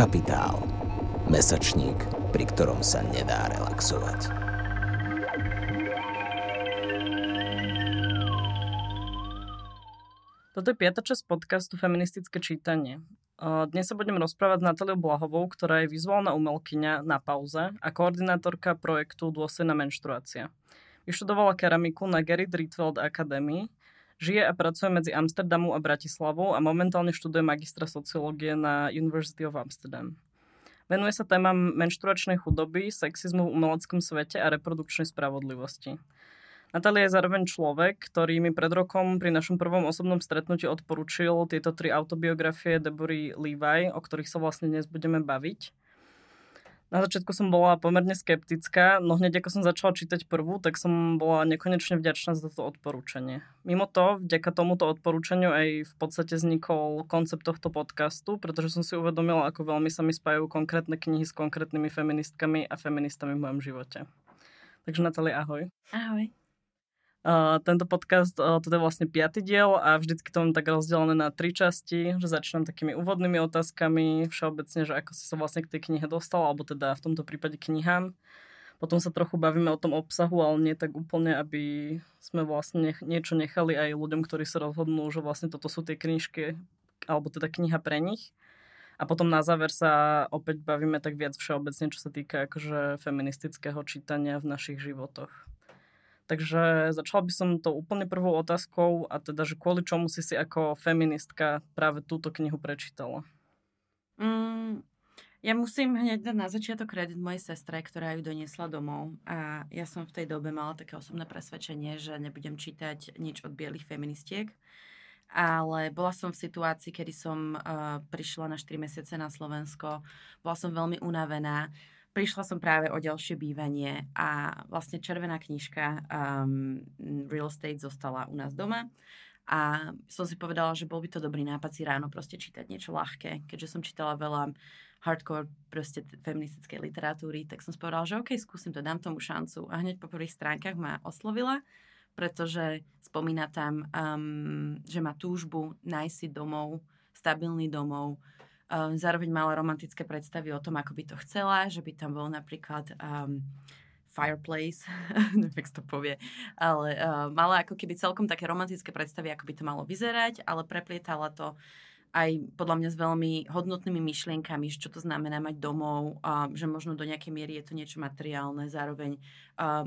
Kapitál. Mesačník, pri ktorom sa nedá relaxovať. Toto je piata časť podcastu Feministické čítanie. Dnes sa budem rozprávať s Natáliou Blahovou, ktorá je vizuálna umelkyňa na pauze a koordinátorka projektu Dôsledná menštruácia. Vyštudovala keramiku na Gerrit Rietveld Academy Žije a pracuje medzi Amsterdamom a Bratislavou a momentálne študuje magistra sociológie na University of Amsterdam. Venuje sa témam menštruačnej chudoby, sexizmu v umeleckom svete a reprodukčnej spravodlivosti. Natália je zároveň človek, ktorý mi pred rokom pri našom prvom osobnom stretnutí odporučil tieto tri autobiografie Debory Levi, o ktorých sa vlastne dnes budeme baviť. Na začiatku som bola pomerne skeptická, no hneď ako som začala čítať prvú, tak som bola nekonečne vďačná za to odporúčanie. Mimo to, vďaka tomuto odporúčaniu aj v podstate vznikol koncept tohto podcastu, pretože som si uvedomila, ako veľmi sa mi spájajú konkrétne knihy s konkrétnymi feministkami a feministami v mojom živote. Takže Natalia, ahoj. Ahoj. Uh, tento podcast, uh, toto je vlastne piatý diel a vždycky to mám tak rozdelené na tri časti, že začínam takými úvodnými otázkami, všeobecne, že ako si sa vlastne k tej knihe dostal, alebo teda v tomto prípade knihám. Potom sa trochu bavíme o tom obsahu, ale nie tak úplne, aby sme vlastne niečo nechali aj ľuďom, ktorí sa rozhodnú, že vlastne toto sú tie knižky, alebo teda kniha pre nich. A potom na záver sa opäť bavíme tak viac všeobecne, čo sa týka akože feministického čítania v našich životoch. Takže začala by som to úplne prvou otázkou a teda, že kvôli čomu si si ako feministka práve túto knihu prečítala? Mm, ja musím hneď dať na začiatok kredit mojej sestre, ktorá ju doniesla domov a ja som v tej dobe mala také osobné presvedčenie, že nebudem čítať nič od bielých feministiek, ale bola som v situácii, kedy som uh, prišla na 4 mesiace na Slovensko, bola som veľmi unavená, prišla som práve o ďalšie bývanie a vlastne červená knižka um, Real Estate zostala u nás doma. A som si povedala, že bol by to dobrý nápad si ráno proste čítať niečo ľahké, keďže som čítala veľa hardcore proste feministickej literatúry, tak som si povedala, že OK, skúsim to, dám tomu šancu. A hneď po prvých stránkach ma oslovila, pretože spomína tam, um, že má túžbu nájsť si domov, stabilný domov, Um, zároveň mala romantické predstavy o tom, ako by to chcela, že by tam bol napríklad um, fireplace, neviem, to povie, ale uh, mala ako keby celkom také romantické predstavy, ako by to malo vyzerať, ale preplietala to aj podľa mňa s veľmi hodnotnými myšlienkami, čo to znamená mať domov, že možno do nejakej miery je to niečo materiálne, zároveň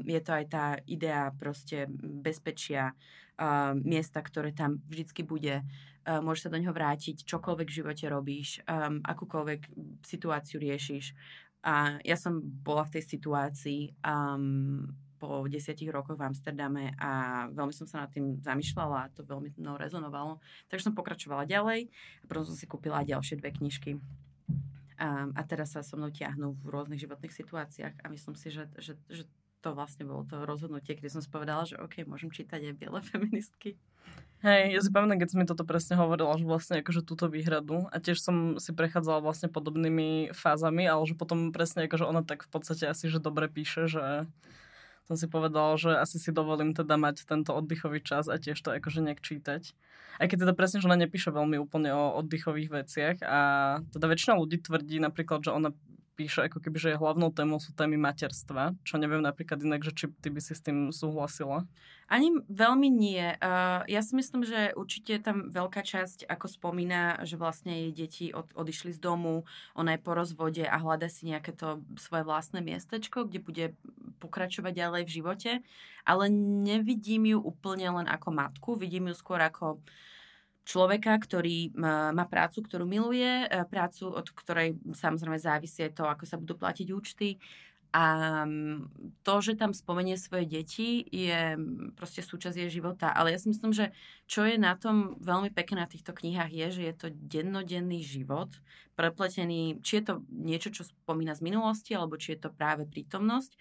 je to aj tá idea proste bezpečia, uh, miesta, ktoré tam vždycky bude uh, môžeš sa do neho vrátiť, čokoľvek v živote robíš, um, akúkoľvek situáciu riešiš. A ja som bola v tej situácii um, po desiatich rokoch v Amsterdame a veľmi som sa nad tým zamýšľala a to veľmi mnou rezonovalo. Takže som pokračovala ďalej a potom som si kúpila ďalšie dve knižky. Um, a teraz sa so mnou ťahnú v rôznych životných situáciách a myslím si, že, že, že to vlastne bolo to rozhodnutie, kedy som spovedala, že OK, môžem čítať aj biele feministky. Hej, ja si pamätám, keď si mi toto presne hovorila, že vlastne akože túto výhradu a tiež som si prechádzala vlastne podobnými fázami, ale že potom presne akože ona tak v podstate asi, že dobre píše, že som si povedala, že asi si dovolím teda mať tento oddychový čas a tiež to akože nejak čítať. Aj keď teda presne, že ona nepíše veľmi úplne o oddychových veciach a teda väčšina ľudí tvrdí napríklad, že ona píše, ako keby, že je hlavnou témou sú témy materstva, čo neviem napríklad inak, že či ty by si s tým súhlasila. Ani veľmi nie. Uh, ja si myslím, že určite tam veľká časť, ako spomína, že vlastne jej deti od, odišli z domu, ona je po rozvode a hľada si nejaké to svoje vlastné miestečko, kde bude pokračovať ďalej v živote, ale nevidím ju úplne len ako matku, vidím ju skôr ako uh, človeka, ktorý má prácu, ktorú miluje, e, prácu, od ktorej samozrejme závisí to, ako sa budú platiť účty. A to, že tam spomenie svoje deti, je proste súčasť jej života. Ale ja si myslím, že čo je na tom veľmi pekné na týchto knihách je, že je to dennodenný život, prepletený, či je to niečo, čo spomína z minulosti, alebo či je to práve prítomnosť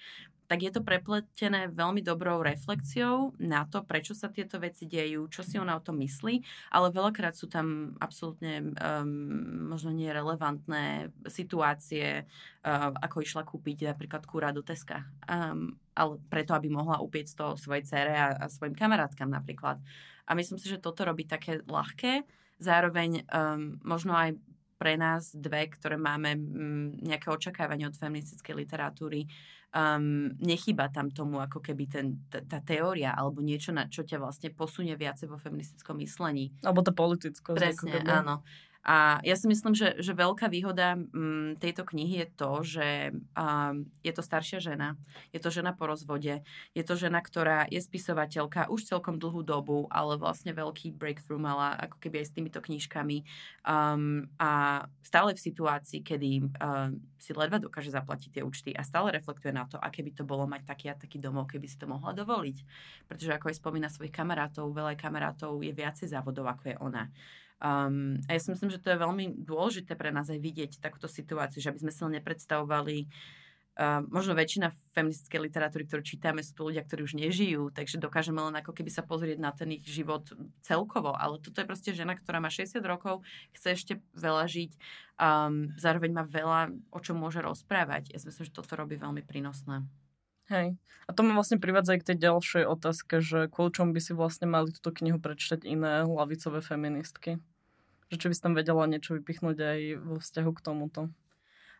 tak je to prepletené veľmi dobrou reflexiou na to, prečo sa tieto veci dejú, čo si ona o tom myslí, ale veľakrát sú tam absolútne um, možno nerelevantné situácie, uh, ako išla kúpiť napríklad kúra do Teska. Um, ale preto, aby mohla upieť to svojej cere a, a svojim kamarátkam napríklad. A myslím si, že toto robí také ľahké, zároveň um, možno aj pre nás dve, ktoré máme mm, nejaké očakávanie od feministickej literatúry, um, nechýba tam tomu ako keby ten, t- tá teória alebo niečo, na čo ťa vlastne posunie viacej vo feministickom myslení. Alebo tá politická. Presne, áno. A ja si myslím, že, že veľká výhoda m, mm, tejto knihy je to, že um, je to staršia žena, je to žena po rozvode, je to žena, ktorá je spisovateľka už celkom dlhú dobu, ale vlastne veľký breakthrough mala ako keby aj s týmito knižkami um, a stále v situácii, kedy um, si ledva dokáže zaplatiť tie účty a stále reflektuje na to, aké by to bolo mať taký a taký domov, keby si to mohla dovoliť. Pretože ako aj spomína svojich kamarátov, veľa kamarátov je viacej závodov, ako je ona. Um, a ja si myslím, že to je veľmi dôležité pre nás aj vidieť takúto situáciu, že aby sme si nepredstavovali Uh, možno väčšina feministickej literatúry, ktorú čítame, sú to ľudia, ktorí už nežijú, takže dokážeme len ako keby sa pozrieť na ten ich život celkovo. Ale toto je proste žena, ktorá má 60 rokov, chce ešte veľa žiť, um, zároveň má veľa, o čom môže rozprávať. Ja si myslím, že toto robí veľmi prínosné. Hej. A to ma vlastne privádza aj k tej ďalšej otázke, že kvôli čomu by si vlastne mali túto knihu prečítať iné lavicové feministky? Že či by tam vedela niečo vypichnúť aj vo vzťahu k tomuto?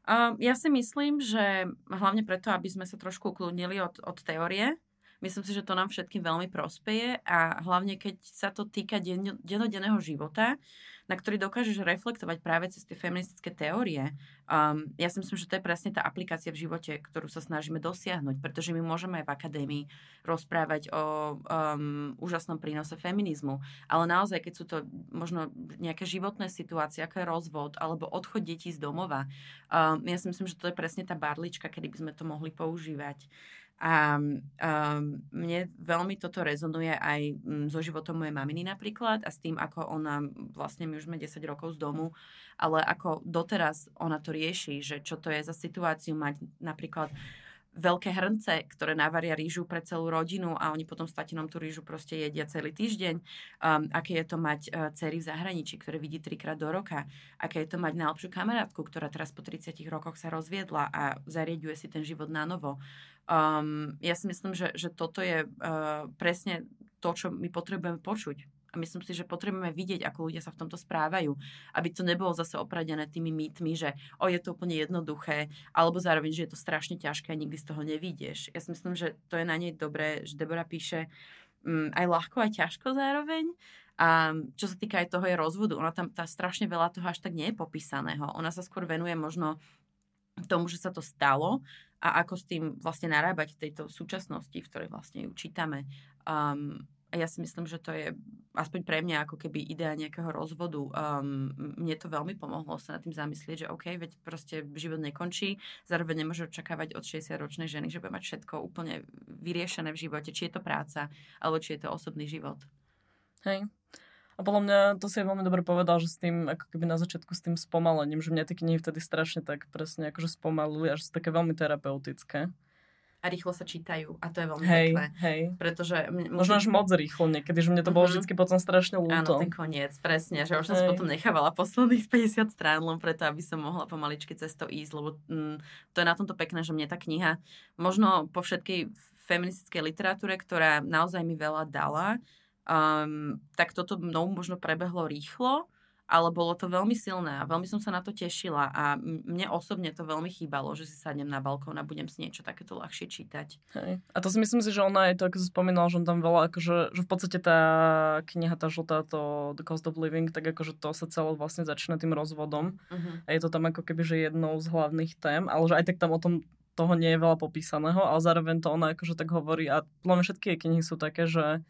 Uh, ja si myslím, že hlavne preto, aby sme sa trošku ukludnili od, od teórie, myslím si, že to nám všetkým veľmi prospeje a hlavne keď sa to týka dennodenného života, na ktorý dokážeš reflektovať práve cez tie feministické teórie. Um, ja si myslím, že to je presne tá aplikácia v živote, ktorú sa snažíme dosiahnuť, pretože my môžeme aj v akadémii rozprávať o um, úžasnom prínose feminizmu, ale naozaj, keď sú to možno nejaké životné situácie, ako je rozvod alebo odchod detí z domova, um, ja si myslím, že to je presne tá barlička, kedy by sme to mohli používať. A um, mne veľmi toto rezonuje aj um, so životom mojej maminy napríklad a s tým, ako ona, vlastne my už sme 10 rokov z domu, ale ako doteraz ona to rieši, že čo to je za situáciu mať napríklad veľké hrnce, ktoré navaria rýžu pre celú rodinu a oni potom s tatinom tú rýžu proste jedia celý týždeň. Um, aké je to mať uh, cery v zahraničí, ktoré vidí trikrát do roka. Aké je to mať najlepšiu kamarátku, ktorá teraz po 30 rokoch sa rozviedla a zariaduje si ten život na novo. Um, ja si myslím, že, že toto je uh, presne to, čo my potrebujeme počuť. A myslím si, že potrebujeme vidieť, ako ľudia sa v tomto správajú. Aby to nebolo zase opradené tými mýtmi, že o, je to úplne jednoduché, alebo zároveň, že je to strašne ťažké a nikdy z toho nevidieš. Ja si myslím, že to je na nej dobré, že Debora píše um, aj ľahko, aj ťažko zároveň. A čo sa týka aj toho jej rozvodu, ona tam tá strašne veľa toho až tak nie je popísaného. Ona sa skôr venuje možno tomu, že sa to stalo a ako s tým vlastne narábať v tejto súčasnosti, v ktorej vlastne ju čítame. Um, a ja si myslím, že to je aspoň pre mňa ako keby idea nejakého rozvodu. Um, mne to veľmi pomohlo sa nad tým zamyslieť, že OK, veď proste život nekončí, zároveň nemôže očakávať od 60-ročnej ženy, že bude mať všetko úplne vyriešené v živote, či je to práca, alebo či je to osobný život. Hej. A podľa mňa to si veľmi dobre povedal, že s tým, ako keby na začiatku s tým spomalením, že mňa tie knihy vtedy strašne tak presne akože spomalili a že sú také veľmi terapeutické. A rýchlo sa čítajú a to je veľmi hej, pekné. Hej, Pretože... Možno až moc rýchlo niekedy, že mne to bolo mm-hmm. vždy potom strašne ľúto. Áno, ten koniec, presne, že už som si potom nechávala posledných 50 strán, len preto, aby som mohla pomaličky cez to ísť, lebo mm, to je na tomto pekné, že mne tá kniha, možno po všetkej feministickej literatúre, ktorá naozaj mi veľa dala, um, tak toto mnou možno prebehlo rýchlo, ale bolo to veľmi silné a veľmi som sa na to tešila a mne osobne to veľmi chýbalo, že si sadnem na balkón a budem si niečo takéto ľahšie čítať. Hej. A to si myslím si, že ona aj to, ako si spomínala, že on tam veľa, akože, že v podstate tá kniha, tá žltá, to The Cost of Living, tak akože to sa celé vlastne začína tým rozvodom uh-huh. a je to tam ako keby, že jednou z hlavných tém, ale že aj tak tam o tom toho nie je veľa popísaného, ale zároveň to ona akože tak hovorí a podľa všetky jej knihy sú také, že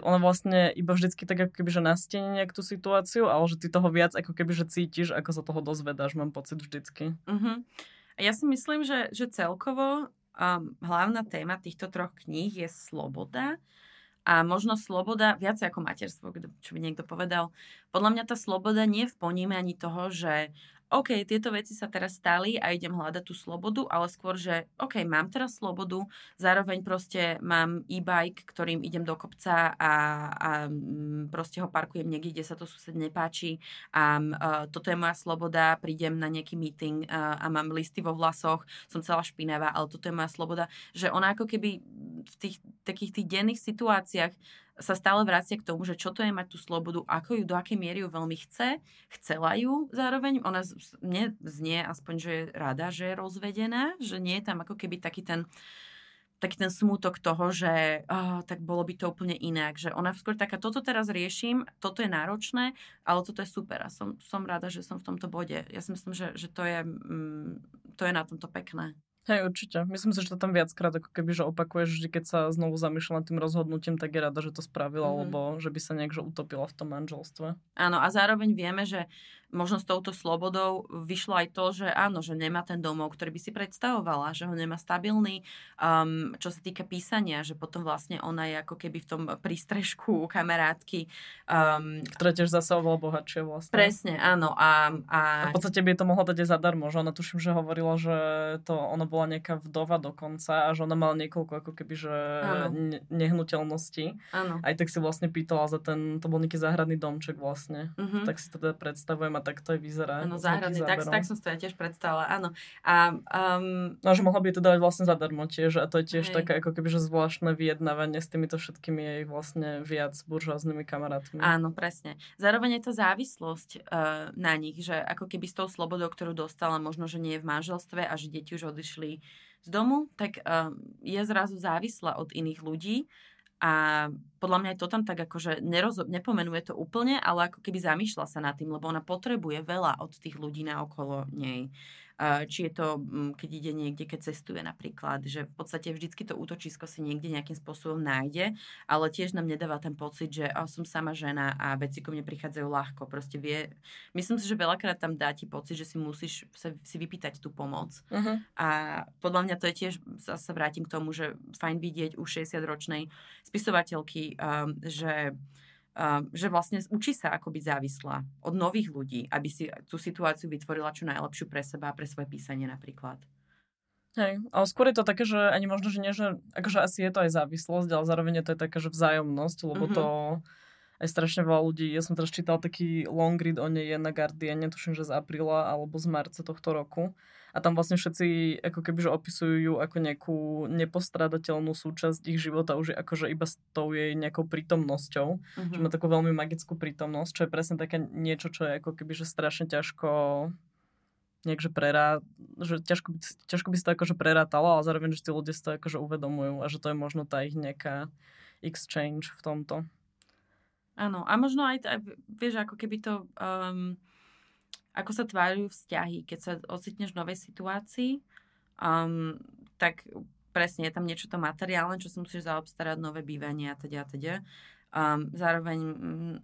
ona vlastne iba vždycky tak ako keby, že nastieni nejak tú situáciu, ale že ty toho viac ako keby, že cítiš, ako sa toho dozvedáš, mám pocit vždycky. Uh-huh. Ja si myslím, že, že celkovo um, hlavná téma týchto troch kníh je sloboda a možno sloboda, viac ako materstvo, čo by niekto povedal. Podľa mňa tá sloboda nie je v ponímaní toho, že OK, tieto veci sa teraz stali a idem hľadať tú slobodu, ale skôr, že OK, mám teraz slobodu, zároveň proste mám e-bike, ktorým idem do kopca a, a mm, proste ho parkujem niekde, kde sa to sused nepáči. A uh, toto je moja sloboda, prídem na nejaký meeting uh, a mám listy vo vlasoch, som celá špinavá, ale toto je moja sloboda, že ona ako keby v tých takých tých denných situáciách sa stále vracia k tomu, že čo to je mať tú slobodu, ako ju, do akej miery ju veľmi chce, chcela ju zároveň. Ona mne znie aspoň, že je rada, že je rozvedená, že nie je tam ako keby taký ten taký ten smútok toho, že oh, tak bolo by to úplne inak. Že ona skôr taká, toto teraz riešim, toto je náročné, ale toto je super a som, som rada, že som v tomto bode. Ja si myslím, že, že to, je, mm, to je na tomto pekné. Hej, určite. Myslím si, že to tam viackrát ako keby, že opakuješ, že keď sa znovu zamýšľa nad tým rozhodnutím, tak je rada, že to spravila, mm-hmm. lebo že by sa nejak utopila v tom manželstve. Áno, a zároveň vieme, že možno s touto slobodou vyšlo aj to, že áno, že nemá ten domov, ktorý by si predstavovala, že ho nemá stabilný, um, čo sa týka písania, že potom vlastne ona je ako keby v tom prístrežku kamarátky. Um, Ktorá tiež zase oveľa bohatšie vlastne. Presne, áno. A, a... a v podstate by to mohla dať aj zadarmo, že ona tuším, že hovorila, že to ona bola nejaká vdova dokonca a že ona mala niekoľko ako keby, že ne- nehnuteľností. Áno. Aj tak si vlastne pýtala za ten, to bol nejaký záhradný domček vlastne. Uh-huh. Tak si to teda predstavujem a tak to aj vyzerá. Áno, záhradný, tak, tak som si to aj tiež predstavila, áno. A, um, no, že mohla by to dávať vlastne zadarmo tiež a to je tiež hej. také ako keby, že zvláštne vyjednávanie s týmito všetkými jej vlastne viac buržoáznymi kamarátmi. Áno, presne. Zároveň je to závislosť uh, na nich, že ako keby s tou slobodou, ktorú dostala, možno, že nie je v manželstve a že deti už odišli z domu, tak uh, je zrazu závislá od iných ľudí a podľa mňa je to tam tak akože nerozo- nepomenuje to úplne, ale ako keby zamýšľa sa nad tým, lebo ona potrebuje veľa od tých ľudí na okolo nej. Či je to, mm, keď ide niekde, keď cestuje napríklad, že v podstate vždycky to útočisko si niekde nejakým spôsobom nájde, ale tiež nám nedáva ten pocit, že oh, som sama žena a veci ku mne prichádzajú ľahko. Proste vie, myslím si, že veľakrát tam dá ti pocit, že si musíš sa, si vypýtať tú pomoc. Uh-huh. A podľa mňa to je tiež, zase vrátim k tomu, že fajn vidieť u 60-ročnej spisovateľky, um, že že vlastne učí sa ako byť závislá od nových ľudí, aby si tú situáciu vytvorila čo najlepšiu pre seba a pre svoje písanie napríklad. Hej, ale skôr je to také, že ani možno, že nie, že akože asi je to aj závislosť, ale zároveň je to aj také, že vzájomnosť, lebo mm-hmm. to aj strašne veľa ľudí, ja som teraz čítal taký long read o nej na Guardiane, tuším, že z apríla alebo z marca tohto roku a tam vlastne všetci ako keby, že opisujú ju ako nejakú nepostradateľnú súčasť ich života už akože iba s tou jej nejakou prítomnosťou, mm-hmm. že má takú veľmi magickú prítomnosť, čo je presne také niečo, čo je ako keby, že strašne ťažko nejakže prerá, že ťažko, by, ťažko by si to akože prerátalo, ale zároveň, že tí ľudia si to akože uvedomujú a že to je možno tá ich nejaká exchange v tomto. Áno, a možno aj, aj vieš, ako keby to um, ako sa tvárujú vzťahy, keď sa ocitneš v novej situácii, um, tak presne je tam niečo to materiálne, čo si musíš zaobstarať, nové bývanie a teda a teda. Um, zároveň um,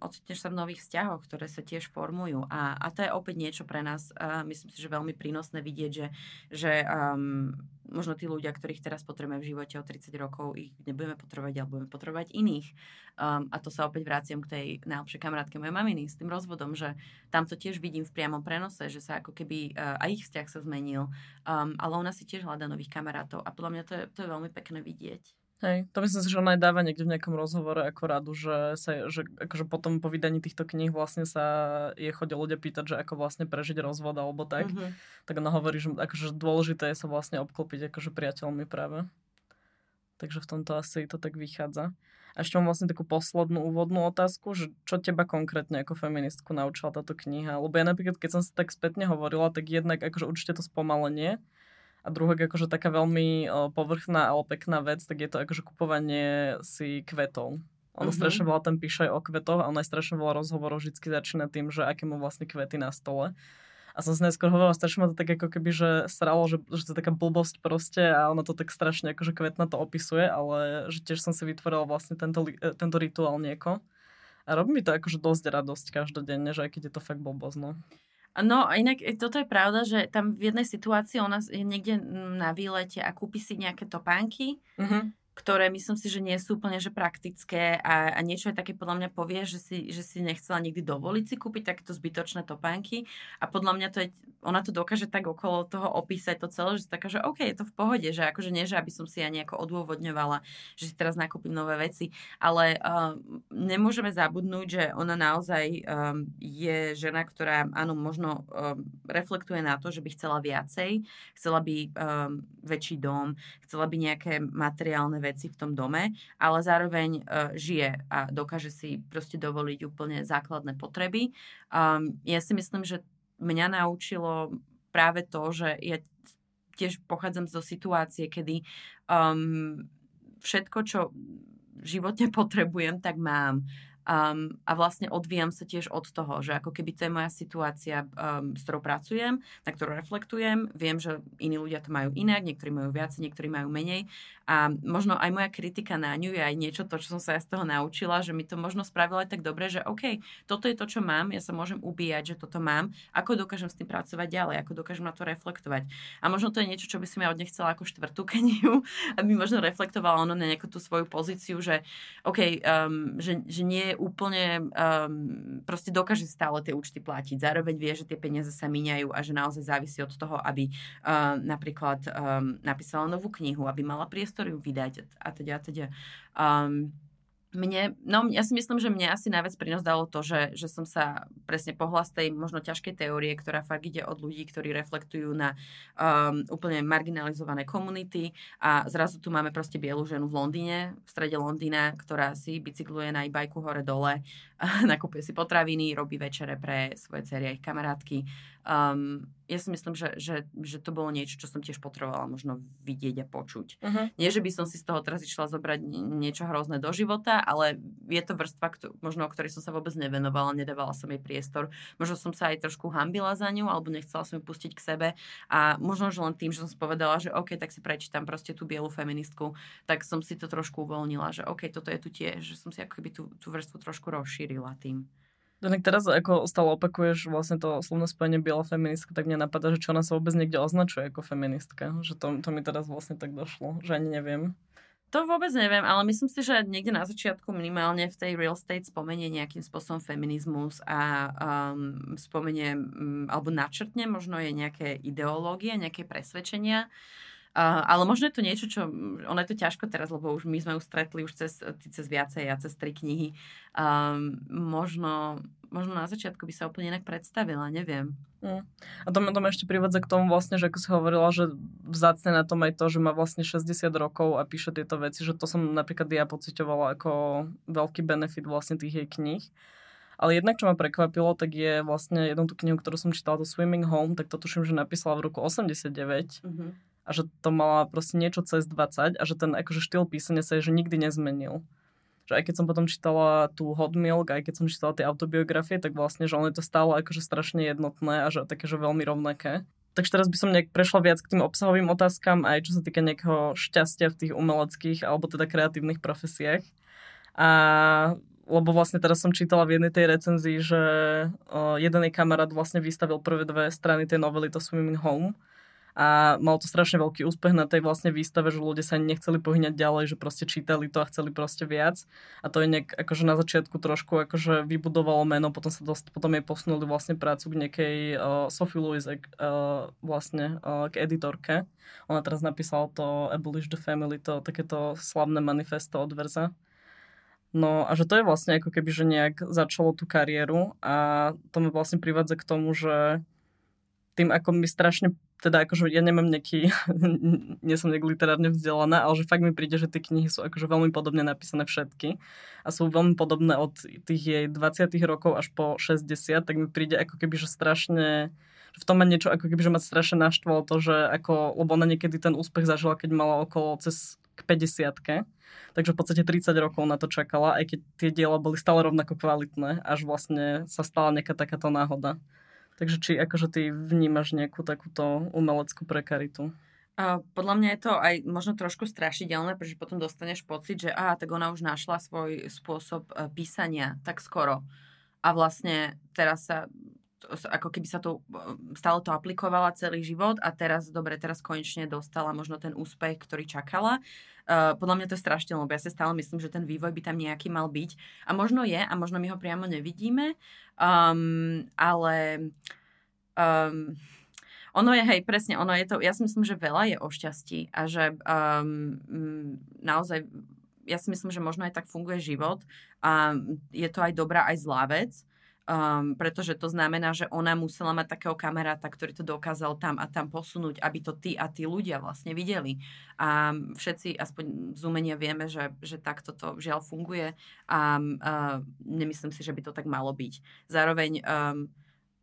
ocitneš sa v nových vzťahoch, ktoré sa tiež formujú. A, a to je opäť niečo pre nás, uh, myslím si, že veľmi prínosné vidieť, že, že um, možno tí ľudia, ktorých teraz potrebujeme v živote o 30 rokov, ich nebudeme potrebovať, ale budeme potrebovať iných. Um, a to sa opäť vraciam k tej najlepšej kamarátke mojej maminy s tým rozvodom, že tam to tiež vidím v priamom prenose, že sa ako keby uh, aj ich vzťah sa zmenil, um, ale ona si tiež hľadá nových kamarátov a podľa mňa to je, to je veľmi pekné vidieť. Hej, to myslím si, že ona aj dáva niekde v nejakom rozhovore ako radu, že, sa, že akože potom po vydaní týchto kníh vlastne sa je chodia ľudia pýtať, že ako vlastne prežiť rozvod alebo tak. Mm-hmm. Tak ona hovorí, že akože dôležité je sa vlastne obklopiť akože priateľmi práve. Takže v tomto asi to tak vychádza. A ešte mám vlastne takú poslednú úvodnú otázku, že čo teba konkrétne ako feministku naučila táto kniha? Lebo ja napríklad, keď som sa tak spätne hovorila, tak jednak akože určite to spomalenie, a druhá akože taká veľmi povrchná, ale pekná vec, tak je to akože kupovanie si kvetov. Ono mm-hmm. strašne veľa tam píše o kvetoch a ono aj strašne veľa rozhovorov vždy začína tým, že aké má vlastne kvety na stole. A som si neskôr hovorila, strašne ma to tak ako keby, že sralo, že, že to je taká blbosť proste a ono to tak strašne akože kvetna to opisuje, ale že tiež som si vytvorila vlastne tento, e, tento rituál nieko. A robí mi to akože dosť radosť každodenne, že aj keď je to fakt blbosť, no. No, inak e, toto je pravda, že tam v jednej situácii ona je niekde na výlete a kúpi si nejaké topánky. Uh-huh ktoré myslím si, že nie sú úplne že praktické a, a niečo je také podľa mňa povie, že si, že si nechcela nikdy dovoliť si kúpiť takéto zbytočné topánky. A podľa mňa to je, ona to dokáže tak okolo toho opísať to celé, že taká, že OK, je to v pohode, že akože nie, že aby som si ja nejako odôvodňovala, že si teraz nakúpim nové veci, ale uh, nemôžeme zabudnúť, že ona naozaj um, je žena, ktorá áno, možno um, reflektuje na to, že by chcela viacej, chcela by um, väčší dom, chcela by nejaké materiálne veci veci v tom dome, ale zároveň uh, žije a dokáže si proste dovoliť úplne základné potreby. Um, ja si myslím, že mňa naučilo práve to, že ja tiež pochádzam zo situácie, kedy um, všetko, čo v živote potrebujem, tak mám. Um, a vlastne odvíjam sa tiež od toho, že ako keby to je moja situácia, um, s ktorou pracujem, na ktorú reflektujem. Viem, že iní ľudia to majú inak, niektorí majú viac, niektorí majú menej. A možno aj moja kritika na ňu je aj niečo, to, čo som sa ja z toho naučila, že mi to možno spravilo aj tak dobre, že OK, toto je to, čo mám, ja sa môžem ubíjať, že toto mám, ako dokážem s tým pracovať ďalej, ako dokážem na to reflektovať. A možno to je niečo, čo by som ja od nej chcela ako štvrtú knihu, aby možno reflektovala ono na nejakú tú svoju pozíciu, že OK, um, že, že nie je úplne, um, proste dokáže stále tie účty platiť. Zároveň vie, že tie peniaze sa míňajú a že naozaj závisí od toho, aby uh, napríklad um, napísala novú knihu, aby mala priestor ju vydať a teda a teda. Um, mne, no ja si myslím, že mne asi najviac prínos dalo to, že, že som sa presne pohla z tej možno ťažkej teórie, ktorá fakt ide od ľudí, ktorí reflektujú na um, úplne marginalizované komunity a zrazu tu máme proste bielu ženu v Londýne, v strede Londýna, ktorá si bicykluje na e-bajku hore-dole, nakupuje si potraviny, robí večere pre svoje cery a ich kamarátky Um, ja si myslím, že, že, že to bolo niečo, čo som tiež potrebovala možno vidieť a počuť. Uh-huh. Nie, že by som si z toho teraz išla zobrať niečo hrozné do života, ale je to vrstva, kto, možno o ktorej som sa vôbec nevenovala, nedávala som jej priestor. Možno som sa aj trošku hambila za ňu, alebo nechcela som ju pustiť k sebe. A možno, že len tým, že som si povedala, že OK, tak si prečítam proste tú bielu feministku, tak som si to trošku uvoľnila, že OK, toto je tu tiež, že som si ako keby tú, tú vrstvu trošku rozšírila tým. Tak teraz ako stále opakuješ vlastne to slovné spojenie biela feministka, tak mne napadá, že čo ona sa vôbec niekde označuje ako feministka. Že to, to mi teraz vlastne tak došlo, že ani neviem. To vôbec neviem, ale myslím si, že niekde na začiatku minimálne v tej real estate spomenie nejakým spôsobom feminizmus a um, spomenie, um, alebo načrtne možno je nejaké ideológie, nejaké presvedčenia. Uh, ale možno je to niečo, čo, ono je to ťažko teraz, lebo už my sme ju stretli už cez, cez viacej a cez tri knihy. Um, možno, možno na začiatku by sa úplne inak predstavila, neviem. Mm. A to, to ma ešte privádza k tomu vlastne, že ako si hovorila, že vzácne na tom aj to, že má vlastne 60 rokov a píše tieto veci, že to som napríklad ja pocitovala ako veľký benefit vlastne tých jej kníh. Ale jednak, čo ma prekvapilo, tak je vlastne jednu tú knihu, ktorú som čítala, to Swimming Home, tak to tuším, že napísala v roku 89. Mm-hmm a že to mala proste niečo cez 20 a že ten akože štýl písania sa je, že nikdy nezmenil. Že aj keď som potom čítala tú Hot Milk, aj keď som čítala tie autobiografie, tak vlastne, že on je to stále akože strašne jednotné a že také, že veľmi rovnaké. Takže teraz by som nejak prešla viac k tým obsahovým otázkam, aj čo sa týka nejakého šťastia v tých umeleckých alebo teda kreatívnych profesiách. A lebo vlastne teraz som čítala v jednej tej recenzii, že uh, jeden jej kamarát vlastne vystavil prvé dve strany tej novely To Swimming Home a mal to strašne veľký úspech na tej vlastne výstave, že ľudia sa nechceli pohyňať ďalej, že proste čítali to a chceli proste viac a to je nejak akože na začiatku trošku akože vybudovalo meno, potom sa dost, potom jej posunuli vlastne prácu k nekej uh, Sophie Louise uh, vlastne uh, k editorke. Ona teraz napísala to Abolish the Family, to takéto slavné manifesto od Verza. No a že to je vlastne ako keby, že nejak začalo tú kariéru a to ma vlastne privádza k tomu, že tým, ako mi strašne teda akože ja nemám nejaký, nie som nejak literárne vzdelaná, ale že fakt mi príde, že tie knihy sú akože veľmi podobne napísané všetky a sú veľmi podobné od tých jej 20 rokov až po 60, tak mi príde ako keby, že strašne v tom ma niečo ako keby, že ma strašne naštvalo to, že ako, lebo ona niekedy ten úspech zažila, keď mala okolo cez k 50 takže v podstate 30 rokov na to čakala, aj keď tie diela boli stále rovnako kvalitné, až vlastne sa stala nejaká takáto náhoda. Takže či akože ty vnímaš nejakú takúto umeleckú prekaritu? Podľa mňa je to aj možno trošku strašidelné, pretože potom dostaneš pocit, že á, tak ona už našla svoj spôsob uh, písania tak skoro. A vlastne teraz sa ako keby sa to, stále to aplikovala celý život a teraz, dobre, teraz konečne dostala možno ten úspech, ktorý čakala. Uh, podľa mňa to je strašne, lebo ja si stále myslím, že ten vývoj by tam nejaký mal byť. A možno je, a možno my ho priamo nevidíme, um, ale um, ono je, hej, presne, ono je to, ja si myslím, že veľa je o šťastí a že um, naozaj, ja si myslím, že možno aj tak funguje život a je to aj dobrá, aj zlá vec Um, pretože to znamená, že ona musela mať takého kamaráta, ktorý to dokázal tam a tam posunúť, aby to tí a tí ľudia vlastne videli. A všetci, aspoň z umenia vieme, že, že takto to žiaľ funguje a uh, nemyslím si, že by to tak malo byť. Zároveň um,